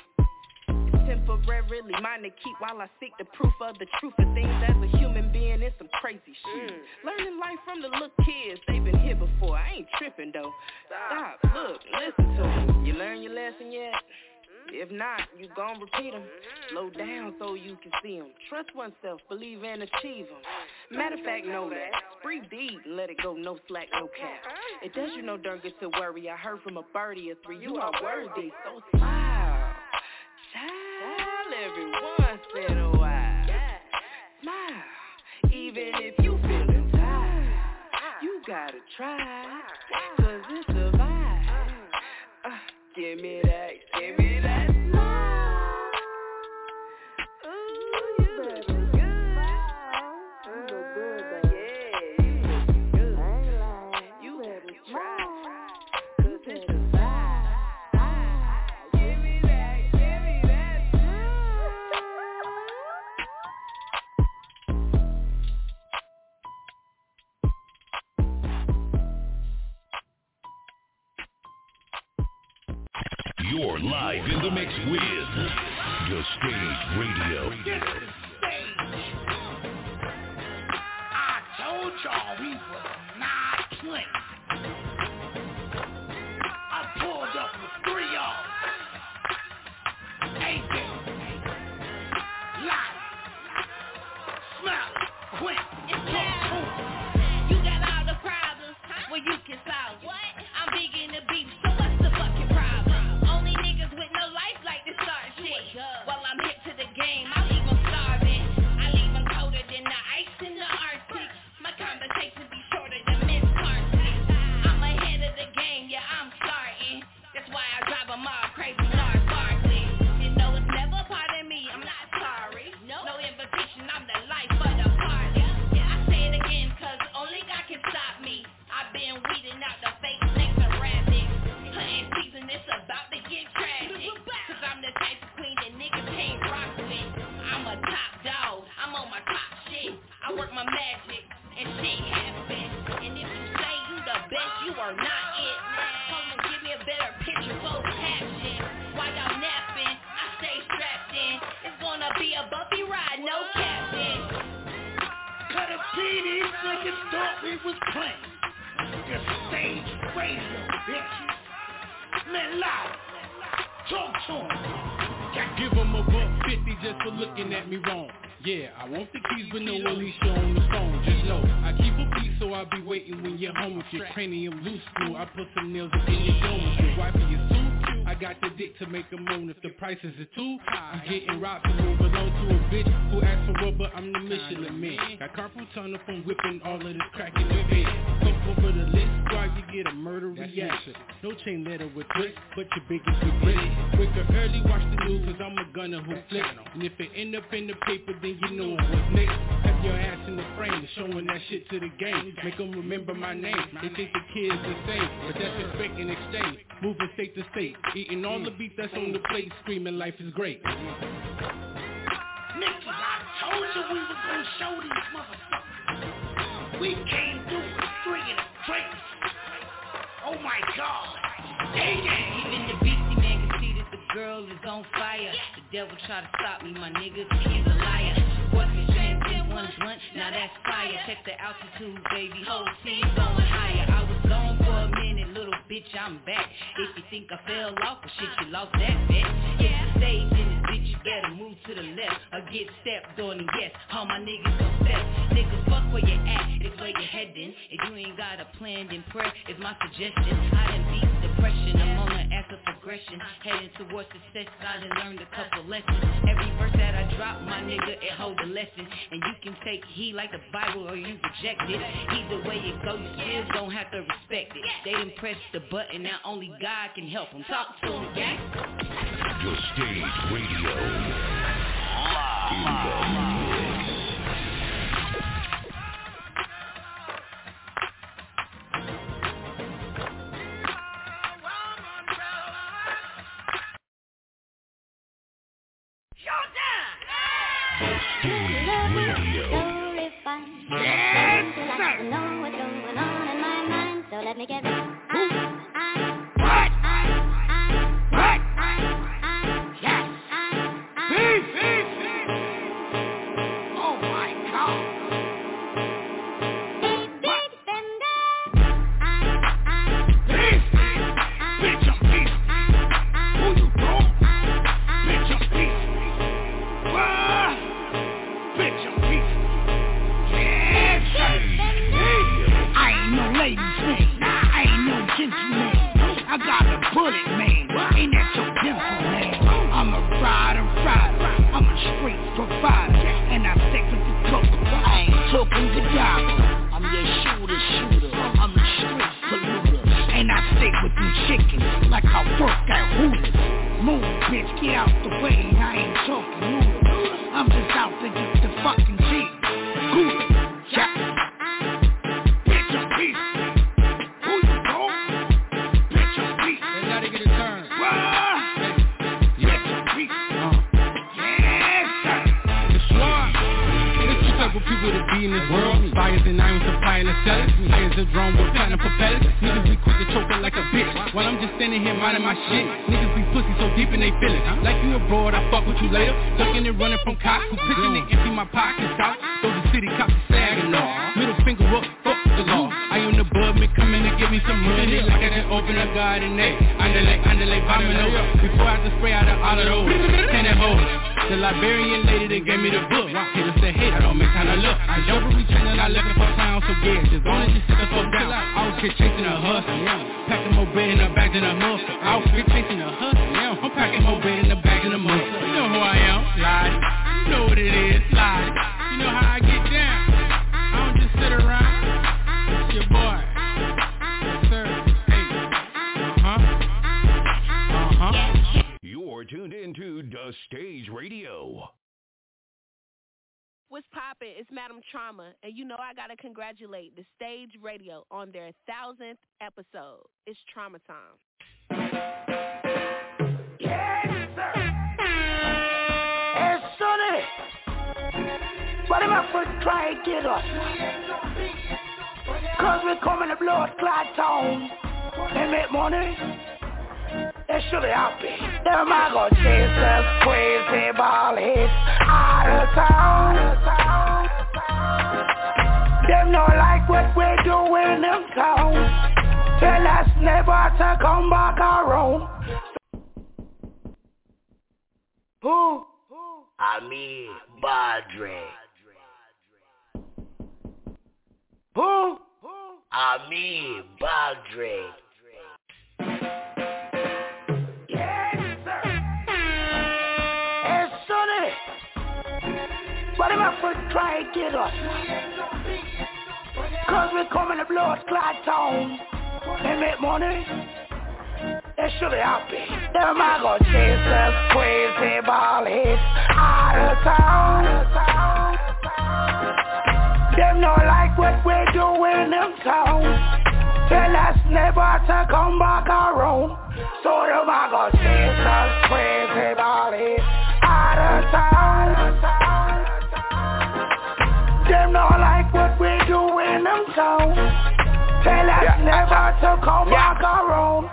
Temporarily mine to keep while I seek the proof of the truth of things as a human being. It's some crazy shit. Mm. Learning life from the little kids, they've been here before. I ain't tripping though. Stop, look, listen to me. You learn your lesson yet? Mm-hmm. If not, you gon' repeat them. Mm-hmm. Slow down so you can see them. Trust oneself, believe and achieve them. Mm-hmm. Matter of fact, know that. Breathe deep and let it go, no slack, no cap. Uh-huh. It does you no good to worry. I heard from a birdie or three, you are worthy, so gotta try, with The Stage Radio. Bumpy ride, no captain. Cut a T, these niggas thought we was playing. The stage radio, bitches. Man, loud. Talk to 'em. Give him a buck fifty just for looking at me wrong. Yeah, I want the keys but no Alicia on the phone. Just know I keep a piece so I'll be waiting when you're home with your cranium loose screw. I put some nails up in your dome. If your wifey is too cute, I got the dick to make a moan. If the prices are too high. I'm getting robbed to move along to a bitch who asks for rubber. I'm the Michelin man. Got carpal tunnel from whipping all of this crack in the bed. Look over the list, squad, you get a murder reaction. No chain letter with twist, but your biggest regret. Up early, watch the news, cause I'm a gunner who flick. And if it end up in the paper, then you know it was next. Your ass in the frame, showing that shit to the game. Make them remember my name. They think the kid's the same, but that's respect in exchange. Moving state to state, eating all the beef that's on the plate, screaming life is great. Niggas, I told you we was gonna show these motherfuckers. We came through with three in the place. Oh my god. Dang it. Even the beastie man can see that the girl is on fire. The devil try to stop me, my nigga, he is a liar. One blunt? Now that's fire. Check the altitude, baby. Whole team going higher. I was gone for a minute, little bitch, I'm back. If you think I fell off, well shit, you lost that bet. Yeah, stage in bitch, you better move to the left or get stepped on. And yes, all my niggas gon' step. Niggas, fuck where you at, it's where you're heading. If you ain't got a plan, then prayer is my suggestion. I done beat depression, I'm on the ass of progression. Heading towards success, I done learned a couple lessons. Every verse that I drop, my nigga, it hold a lesson. And you can take heed like the Bible or you reject it. Either way it go, you still gon' have to respect it. They done press the button, now only God can help them. Talk to them, gang. The Stage Radio. In the mix. Stage Radio. Yes, sir. know what's going on in my mind, so let me get out the way. I ain't talking noodles. I'm just out to get the fucking cheap. Good. Yeah. Bitch, I'm. Who you bro? Bitch, I'm beef. They gotta get a turn. What? Bitch, I'm. Yes, sir. The swamp. There's two type of people to be in this world. Buyers and irons supplying the sellers. Players a drone with platinum propellers. Niggas be quick to choke it like a bitch. While I'm just standing here minding my shit. Niggas be pussy so deep in they feelings. Like you abroad, I fuck with you later. Ducking and running from cops who pitching and empty my pockets out. Those the city cops are sagging off. Middle finger up, fuck the law. I am the bud, man, coming to give me some money. Like I just open a garden, eh? Andale, andale, vomino. Before I just spray out of all of those. Ten that hoe. The Liberian lady that gave me the book. Hitters say, hey, I don't make time to look. I jump every channel, I left it for town, so yeah, just don't let you sit the fuck down. I was here chasing a hustle, yeah. Packing more bread in the bag than a muscle. I was here chasing a hustle, yeah. I'm packing more bread in the bag than a muscle. You know who I am, Lottie. You know what it is, Lottie. You know how I get into The Stage Radio. What's poppin'? It's Madam Trauma, and you know I gotta congratulate the Stage Radio on their thousandth episode. It's Trauma Time. Yes, sir. Hey, Sonny. What am I for try to get us? Cause we coming to blow a clot town and make money. That should be happy. Them I go chase us crazy ball hits out of town. Them not like what we do in them town. Tell us never to come back around. Who? Ami Badre. Who? Ami Badre. Yes, What am I for try to get us? Cause we're coming to blow a clot town and make money. They should be happy. Them I go chase us crazy ball hits out of town. them not like what we do in them town. Tell us never to come back around. So them a go chase us crazy body out of town. Them not like what we do in them town. Tell us Yeah. never to come Yeah. back around.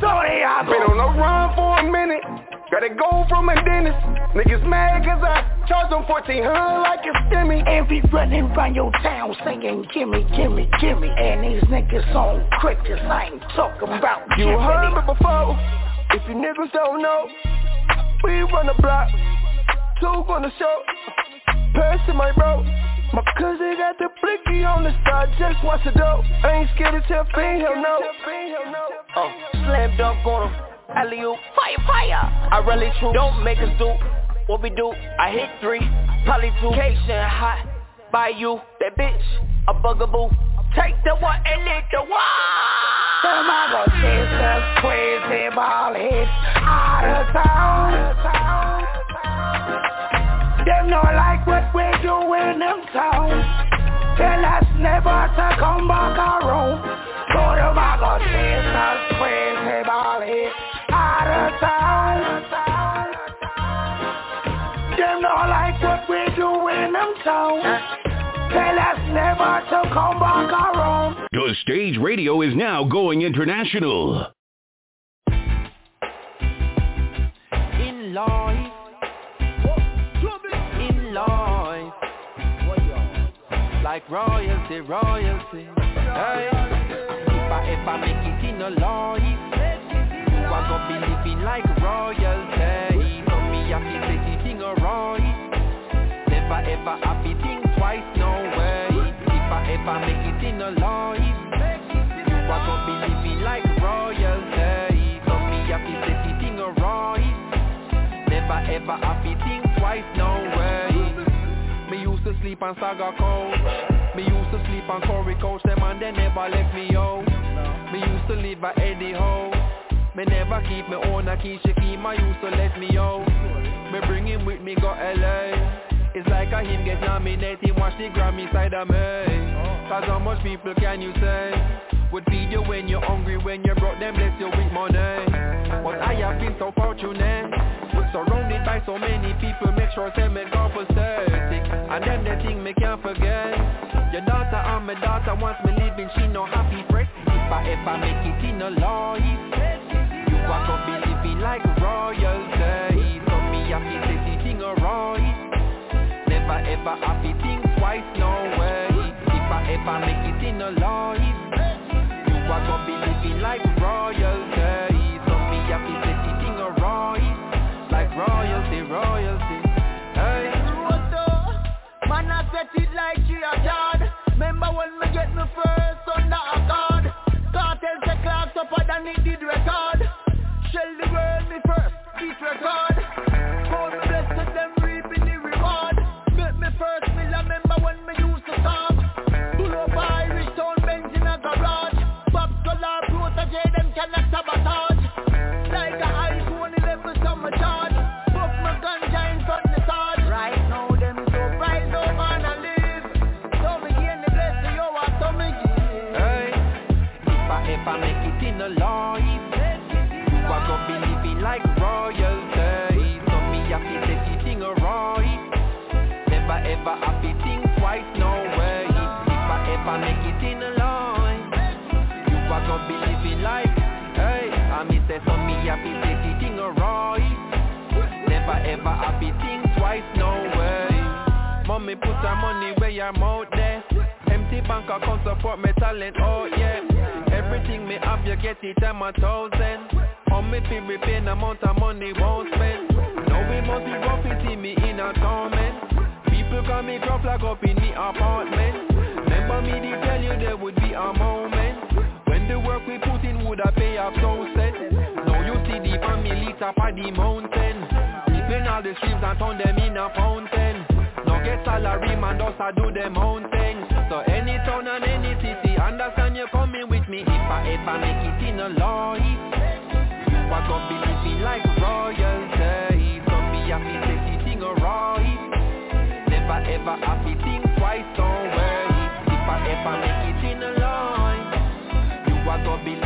So they are Been on the run for a minute. Gotta go from a dentist. Niggas mad cause I charge them 1400 like it's stimmy. And be running around your town singing gimme, gimme, gimme And these niggas on crickets, I ain't talking about You gimme. heard me before. If you niggas don't know, we run the block. Two gonna show. Pass my bro. My cousin got the blicky on the side, just watch the dope. I ain't scared to tell fiend, hell no. Oh, slam dunk on him. Alley oop, fire, fire. I really true. Don't make us do what we do. I hit three, probably two. Cation hot by you, that bitch, a bugaboo. Take the one and lick the one. Go chase crazy ball heads out of town. Them like what we do in them town. Tell us never to come back around. Out of town. Them like what we do in them town. Tell us never to come back around. The stage radio is now going international. Like royalty, royalty. Hey, if I I make it in a life, you are gonna be living like royalty. So me have to take the thing. Never ever have to think twice, no way. If I ever make it in a life, you are gonna be living like royalty. So me have to take the thing. Never ever have to think twice, no way. Used to sleep on Saga Coast. Me used to sleep on Corey Coach. Them and they never left me out. Me used to live at Eddie House. Me never keep me own a Keisha Keem. I used to let me out. Me bring him with me go LA. It's like a him get nominated, watch the Grammy side of me. Cause how much people can you say? Would feed you when you're hungry, when you're broke, them bless you with money. But I have been so fortunate. Surrounded by so many people, make sure say me go for static And then the thing me can't forget Your daughter and my daughter wants me living, she no happy fret If I ever make it in a life You are gonna be living like royalty So me to take the thing alright Never ever to think twice, no way If I ever make it in a life Are be living like royalty So me thing alright Like royalty, royalty Hey Man, I set it like. Remember when me get me first than did record. Shell the world first, record. Have to think twice, no way. Mommy put her money where I'm out there. Empty bank account support me talent, oh yeah. Everything me have you get it time a thousand. On me feel repay amount of money won't spend. Now we must be rough to see me in a torment. People call me drop like up in the apartment. Remember me they tell you there would be a moment when the work we put in would have pay off so set. Now you see the family top of the mountain. All the streams and turn them in a fountain. Now get salary man just a do them own thing. So any town and any city, understand you coming with me if I ever make it in a life. You are gonna be living like royalty. Me have to take the thing alright. Never ever to think twice, don't worry. If I ever make it in a life. I gon' be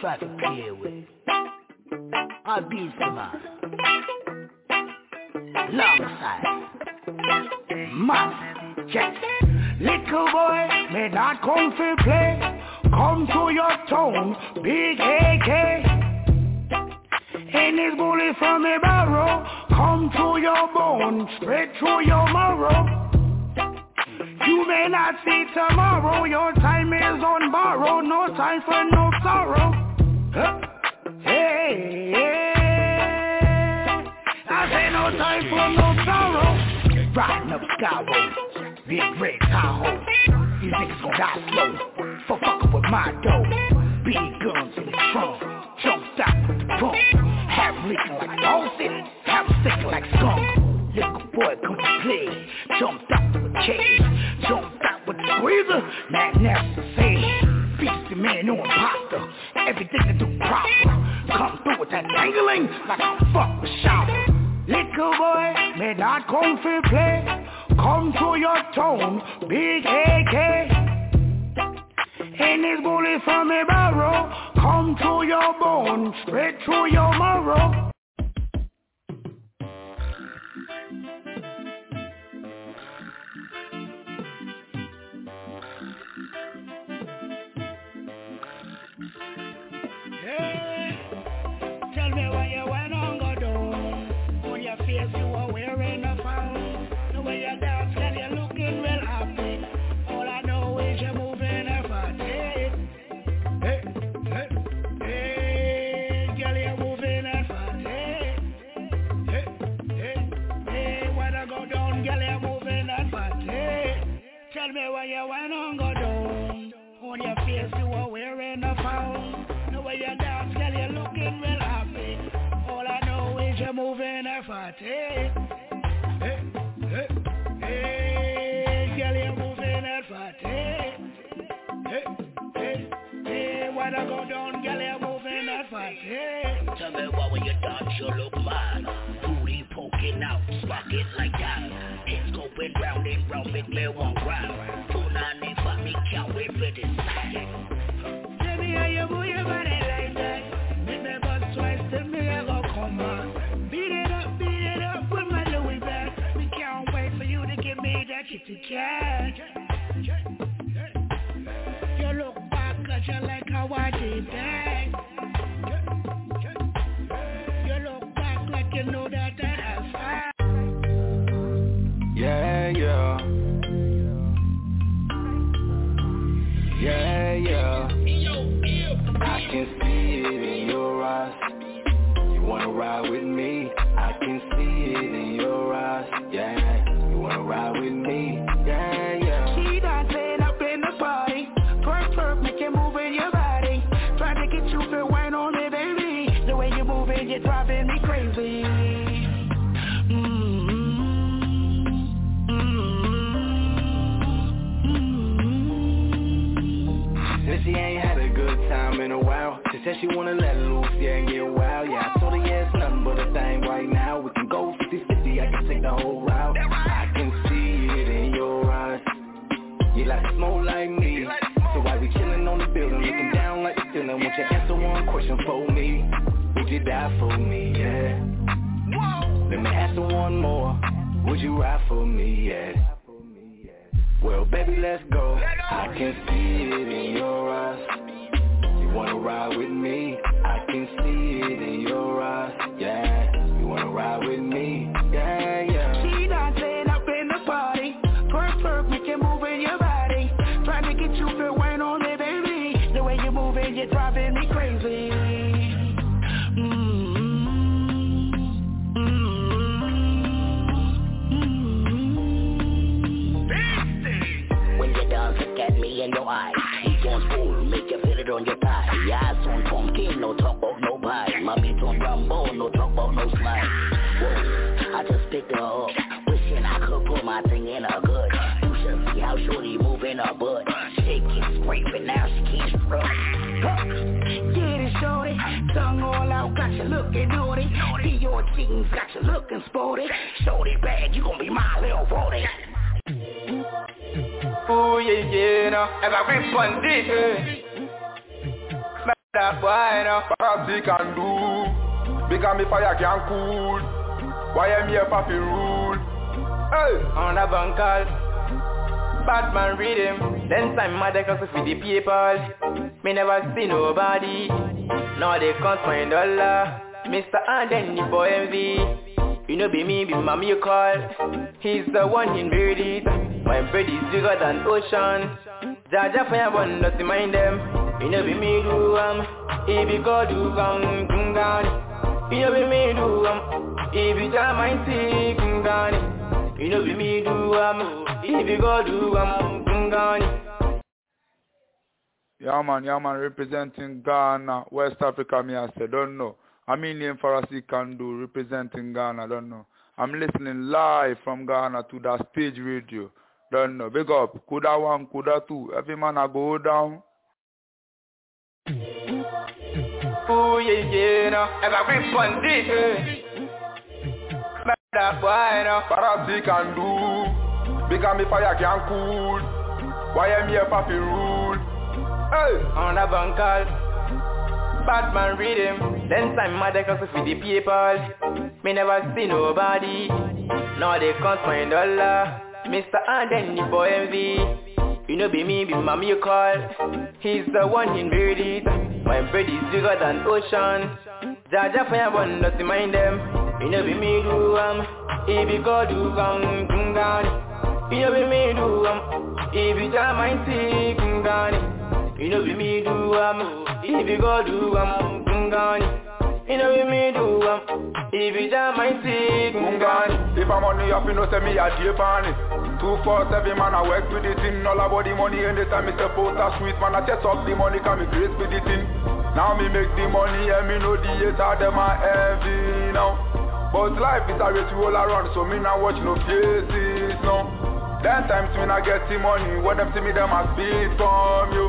trying to play with. Our beast man. Long side. Massive. Yes. Little boy, may not come for play. Come to your town, big AK. And this bullet from the barrel, come to your bone, spread through your marrow. You may not see tomorrow, your time is on borrow, no time for no sorrow. Hey, I say no time for no sorrow. Riding up Skyway, big red Tahoe. These niggas gon' die slow, for fucking with my dough. Big guns in the trunk, jumped out with the bump. Have leaking like City, have sticking like skunk. Little boy come to play, jumped out with a cage, jumped out with the squeezer, not nasty say. Beastie man, no imposter, everything to do proper. Come through with that tangling like a fuck with shower. Little boy, may not come for play. Come to your town, big AK. And this bullet from a barrel, come to your bone, straight through your marrow. Why you went on go down. On your face you are wearing a frown. The way you dance, girl, you're looking real happy. All I know is you're moving a fat. Hey, hey, hey, girl, you're moving a fat. Hey, hey, hey, when I go down, girl, you're moving a fat. Hey. Tell me why when you dance you look mad Booty poking out, spark it like that It's round and round, make me one round Two nine for me, can't wait for this Tell me how you move your body like that. Make me bust twice, tell me I go come on. Beat it up, beat it up with my Louis bag. We can't wait for you to give me that kitty cat. You look back 'cause you like how I did that. Yeah, yeah. Yeah, yeah. I can see it in your eyes. You wanna ride with me? I can see it in your eyes. Yeah, you wanna ride with me? Yeah, yeah. Said she ain't had a good time in a while. She said she wanna let loose, yeah, and get wild. Yeah, I told her, yeah, it's nothing but a thing right now. We can go 50-50, I can take the whole route. I can see it in your eyes. You like smoke like me. So why we chillin' on the building, looking down like the ceiling? Won't you answer one question for me? Would you die for me, yeah? Let me ask her one more. Would you ride for me, yeah? Well, baby, let's go. I can see it in your eyes. You wanna ride with me? I can see it in your eyes. Yeah, you wanna ride with me? Get it, shorty. Tongue all out, got you looking naughty. Dior jeans got you looking sporty. Shorty bag, you gon' be my little forty. Oh yeah, yeah, no. As I rip on this, yeah. smack that boy, no. What they can do? Because me fire can cool. Why am I here for rule? Hey, on a bankal bunkal. Batman read him. Then time mother cause for the people. Me never see nobody. Now they can't find dollar. Mr. and then the boy MV. You know be me, be mommy you call. He's the one in birdies. My bird is bigger than ocean. Jaja fire one not to mind them. You know be me do um. If you go do come kungani. You know be me do um. If you jam my see. You know be me do um. If you go do um kungani. Yeah man, yeah man, representing Ghana, West Africa, me I say, don't know. I mean name Farasi Kandu, representing Ghana, don't know. I'm listening live from Ghana to that stage radio, don't know. Big up, Kuda one, Kuda two, every man I go down. Ooh yeah yeah, no. Have a grip on this. That boy, no. Farasi Kandu, because me fire can cool. Why am here for rule? Hey, on a bunkal. Batman read him. Then time mother cause for the people. Me never see nobody. Now they can't find dollar. Mr. and then the boy MV. You know be me, be mommy you call. He's the one in birdies. My bird is bigger than ocean. Jaja fire one not mind them. You know be me do um. If you go do come kungani. You know be me do um. If you jam my see kungani. You know be me do um. If you go do um kungani. You know be me do um. If you jam my see kungani. If I'm money up, you know say me a day funny. Two four seven man I work with the thing. All about the money anytime me step out a sweet man I chest up the money can me grace with the thing. Now me make the money and me know the hater them a heavy now. But life is a race we around so me not watch no faces no. Then times me not get the money when them see me them a speed from you.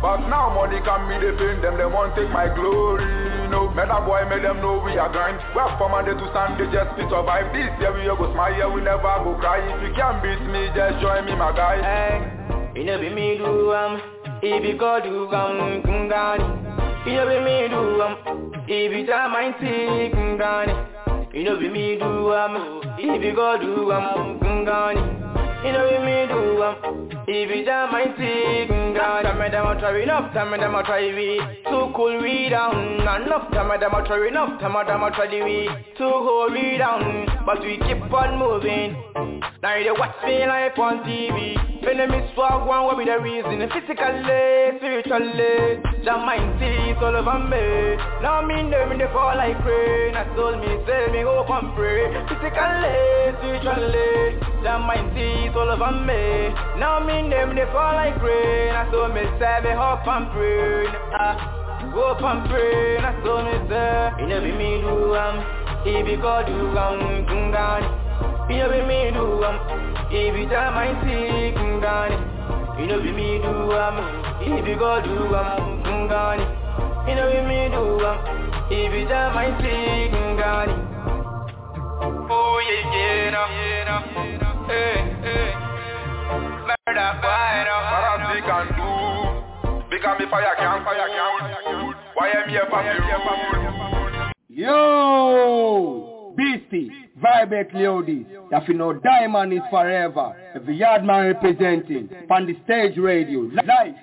But now money can me they pain them, they won't take my glory, no. Man a boy make them know we are grind. Work for Monday to Sunday just to survive. This year we go smile, we never go cry. If you can't beat me, just join me my guy. Hey, you know be me do um If you go do um kungani You know be me do um jam my see kungani You know be me do um If you go do um kungani you know what me do um If you jam my thing God Time me them try enough Time me them try we. Too cool we down Enough. Time me them try enough Time me them try we. Too hold we down But we keep on moving. Now they watch me live on TV Is swag one what be the reason. Physically, spiritually Jam my teeth all over me. Now me them they fall like rain. I told me say me hope and pray. Physically, spiritually Jam my teeth all over me. Now me name they fall like rain. I saw me say me hope and pray. Ah, Hope and pray. I saw me say. Know be me do um If you go do um kungani You know be me do um If you jam my teeth kungani You know be me do um If you go do um kungani You know be me do um If you jam my teeth kungani Oh yeah yeah no, yeah no. Hey, hey. Murder boy, no. Farasi can do. Because me fire can, fire can. Why am here for? Yo! Beastie, Vibrate Leodis. If you know Diamond is forever. Every yard man representing. On the stage radio. Live.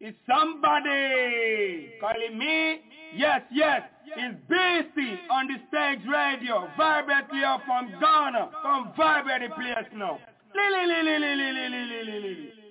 It's somebody calling me. Yes, yes. It's Beastie on the stage radio. Vibrate here from Ghana. Come vibrate the place now. Lily, Lily, Lily, Lily, Lily, Lily.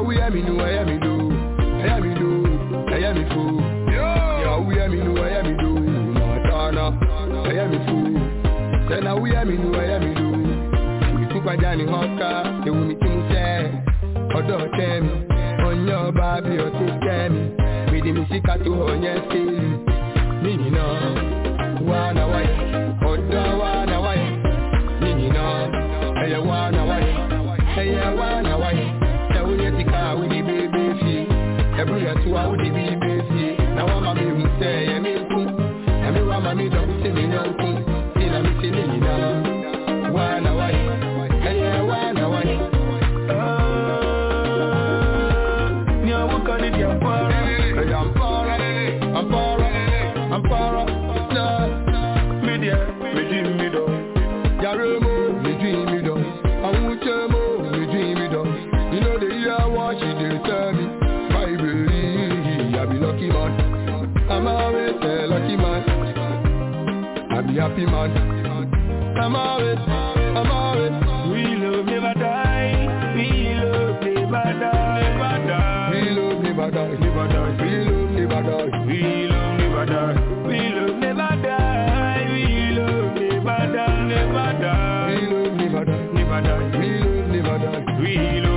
Yahweh me know, I am me do, I am me do, I am me fool. Yahweh me know, I am me do, Matana, I am me fool. Then I will me know, I am me do. We took my Danny Hawker, they will meet him say, Odo tem, on your baby or take them. With him, she got to on your skin. Me, you know, one away. Mama me double say me no could Still I'm still it now One away Yeah, one Yeah, we call it I'm always a lucky man. I be happy man. I'm always, I'm always. We love never die. We love never die, never die. We love never die, never die. We love never die. We love never die. We love never die. We love never die, never die. We love never die, never die. We love never die. We love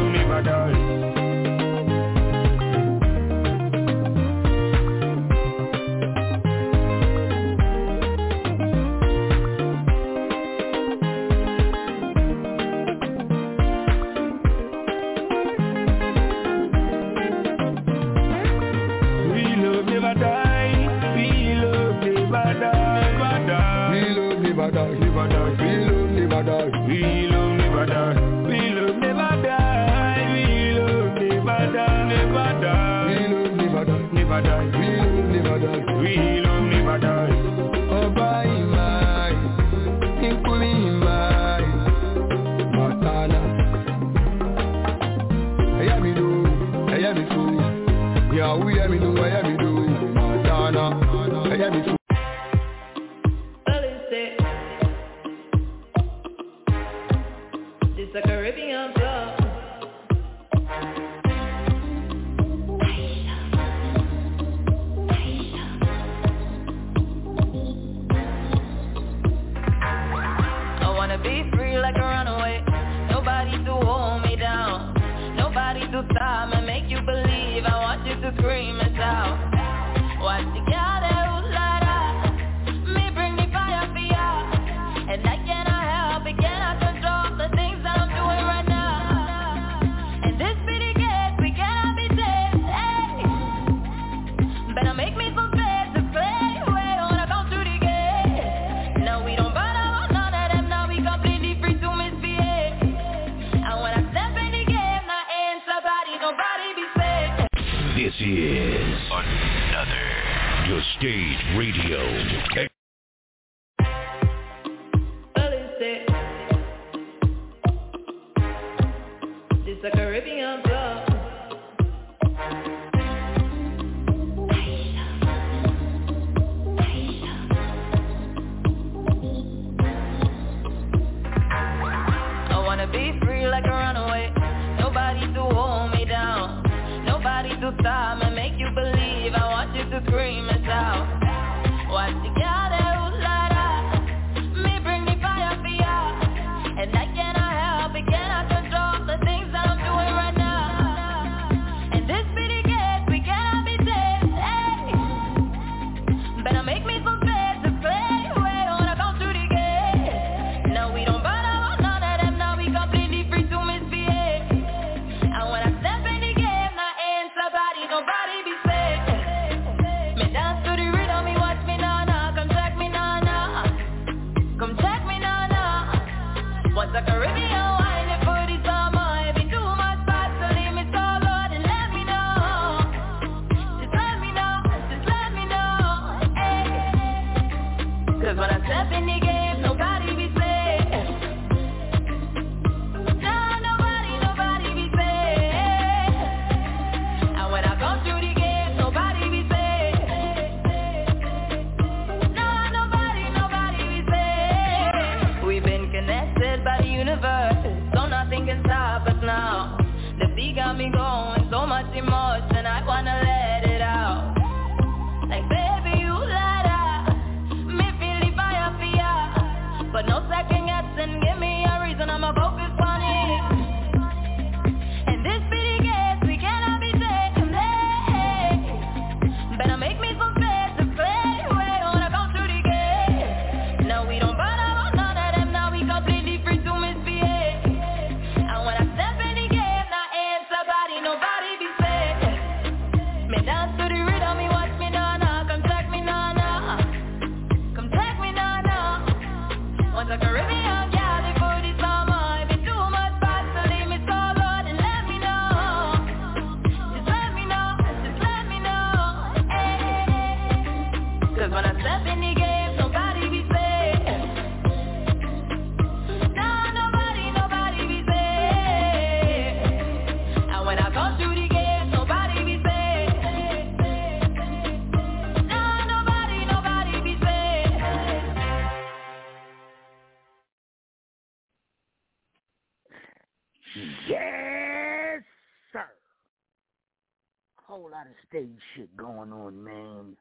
stage shit going on, man.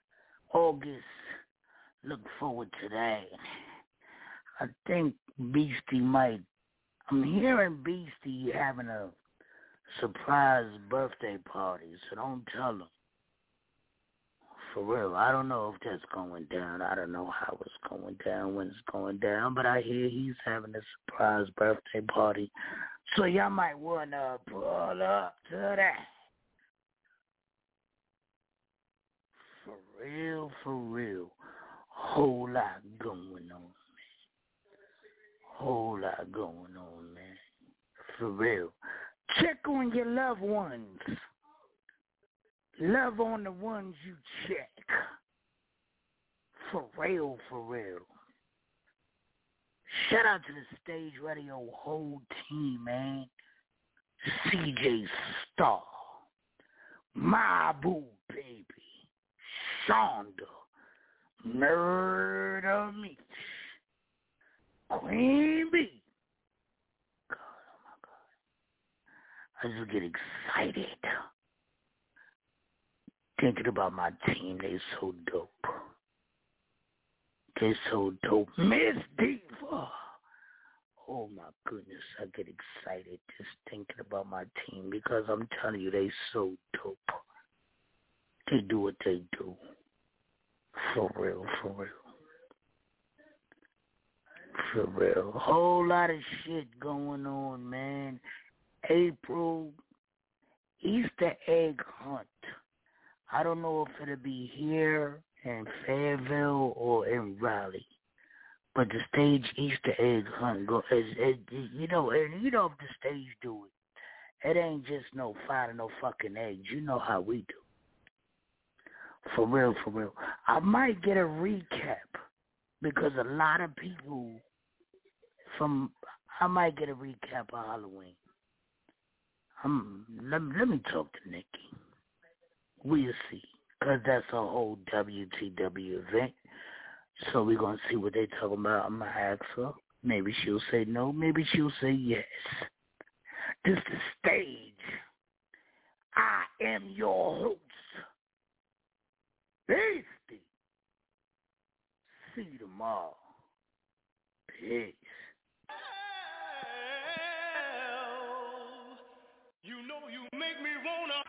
August. Look forward to that. I think Beastie might. I'm hearing Beastie having a surprise birthday party, so don't tell him. For real, I don't know if that's going down. I don't know how it's going down, when it's going down, but I hear he's having a surprise birthday party. So y'all might want to pull up to that. For real, for real. Whole lot going on, man. Whole lot going on, man. For real. Check on your loved ones. Love on the ones you check. For real, for real. Shout out to the stage radio whole team, man. CJ Star, My Boo Baby, Shonda, Murder Meat, Queen Bee. God, oh my God. I just get excited thinking about my team. They so dope. They so dope. Miss Diva. Oh my goodness, I get excited just thinking about my team because I'm telling you, they so dope. They do what they do. For real, for real. For real. Whole lot of shit going on, man. April, Easter egg hunt. I don't know if it'll be here in Fayetteville or in Raleigh. But the stage Easter egg hunt go is you know and you know if the stage do it. It ain't just no finding no fucking eggs. You know how we do. For real, for real. I might get a recap because a lot of people from I might get a recap of Halloween. Um, let, let me talk to Nikki. We'll see. Because that's a whole WTW event. So we're to see what they talking about. I'm to ask her. Maybe she'll say no. Maybe she'll say yes. This is stage. I am your host. Beastie. See you tomorrow. Peace. You know you make me wanna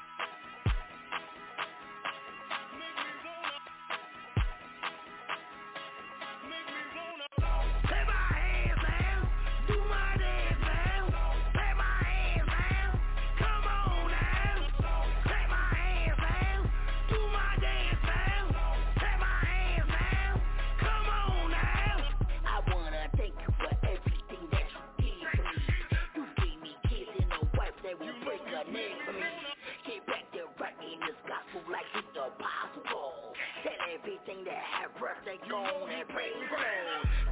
like it's impossible. Tell everything that have breath, they gone and praise the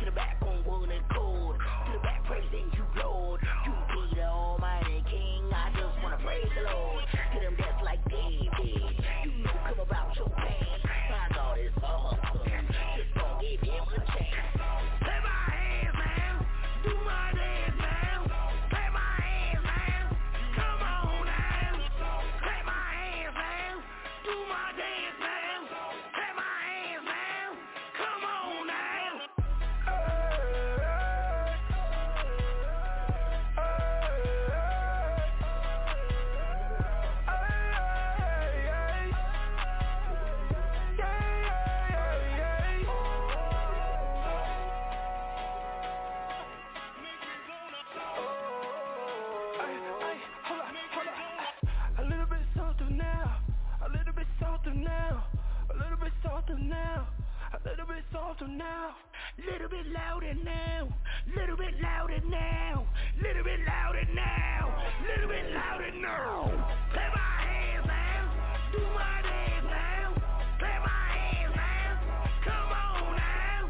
little now, Little bit louder now, little bit louder now, little bit louder now, little bit louder now. Clap my hands now, do my dance now. Clap my hands now, come on now.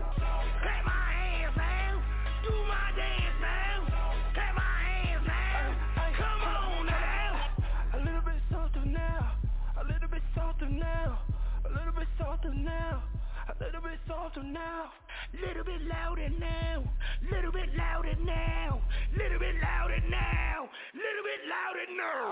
Clap my hands now, do my dance now. Clap my hands now, come on now. a little bit softer now, a little bit softer now, a little bit softer now, little bit softer now. Little bit louder now. Little bit louder now. Little bit louder now. Little bit louder now.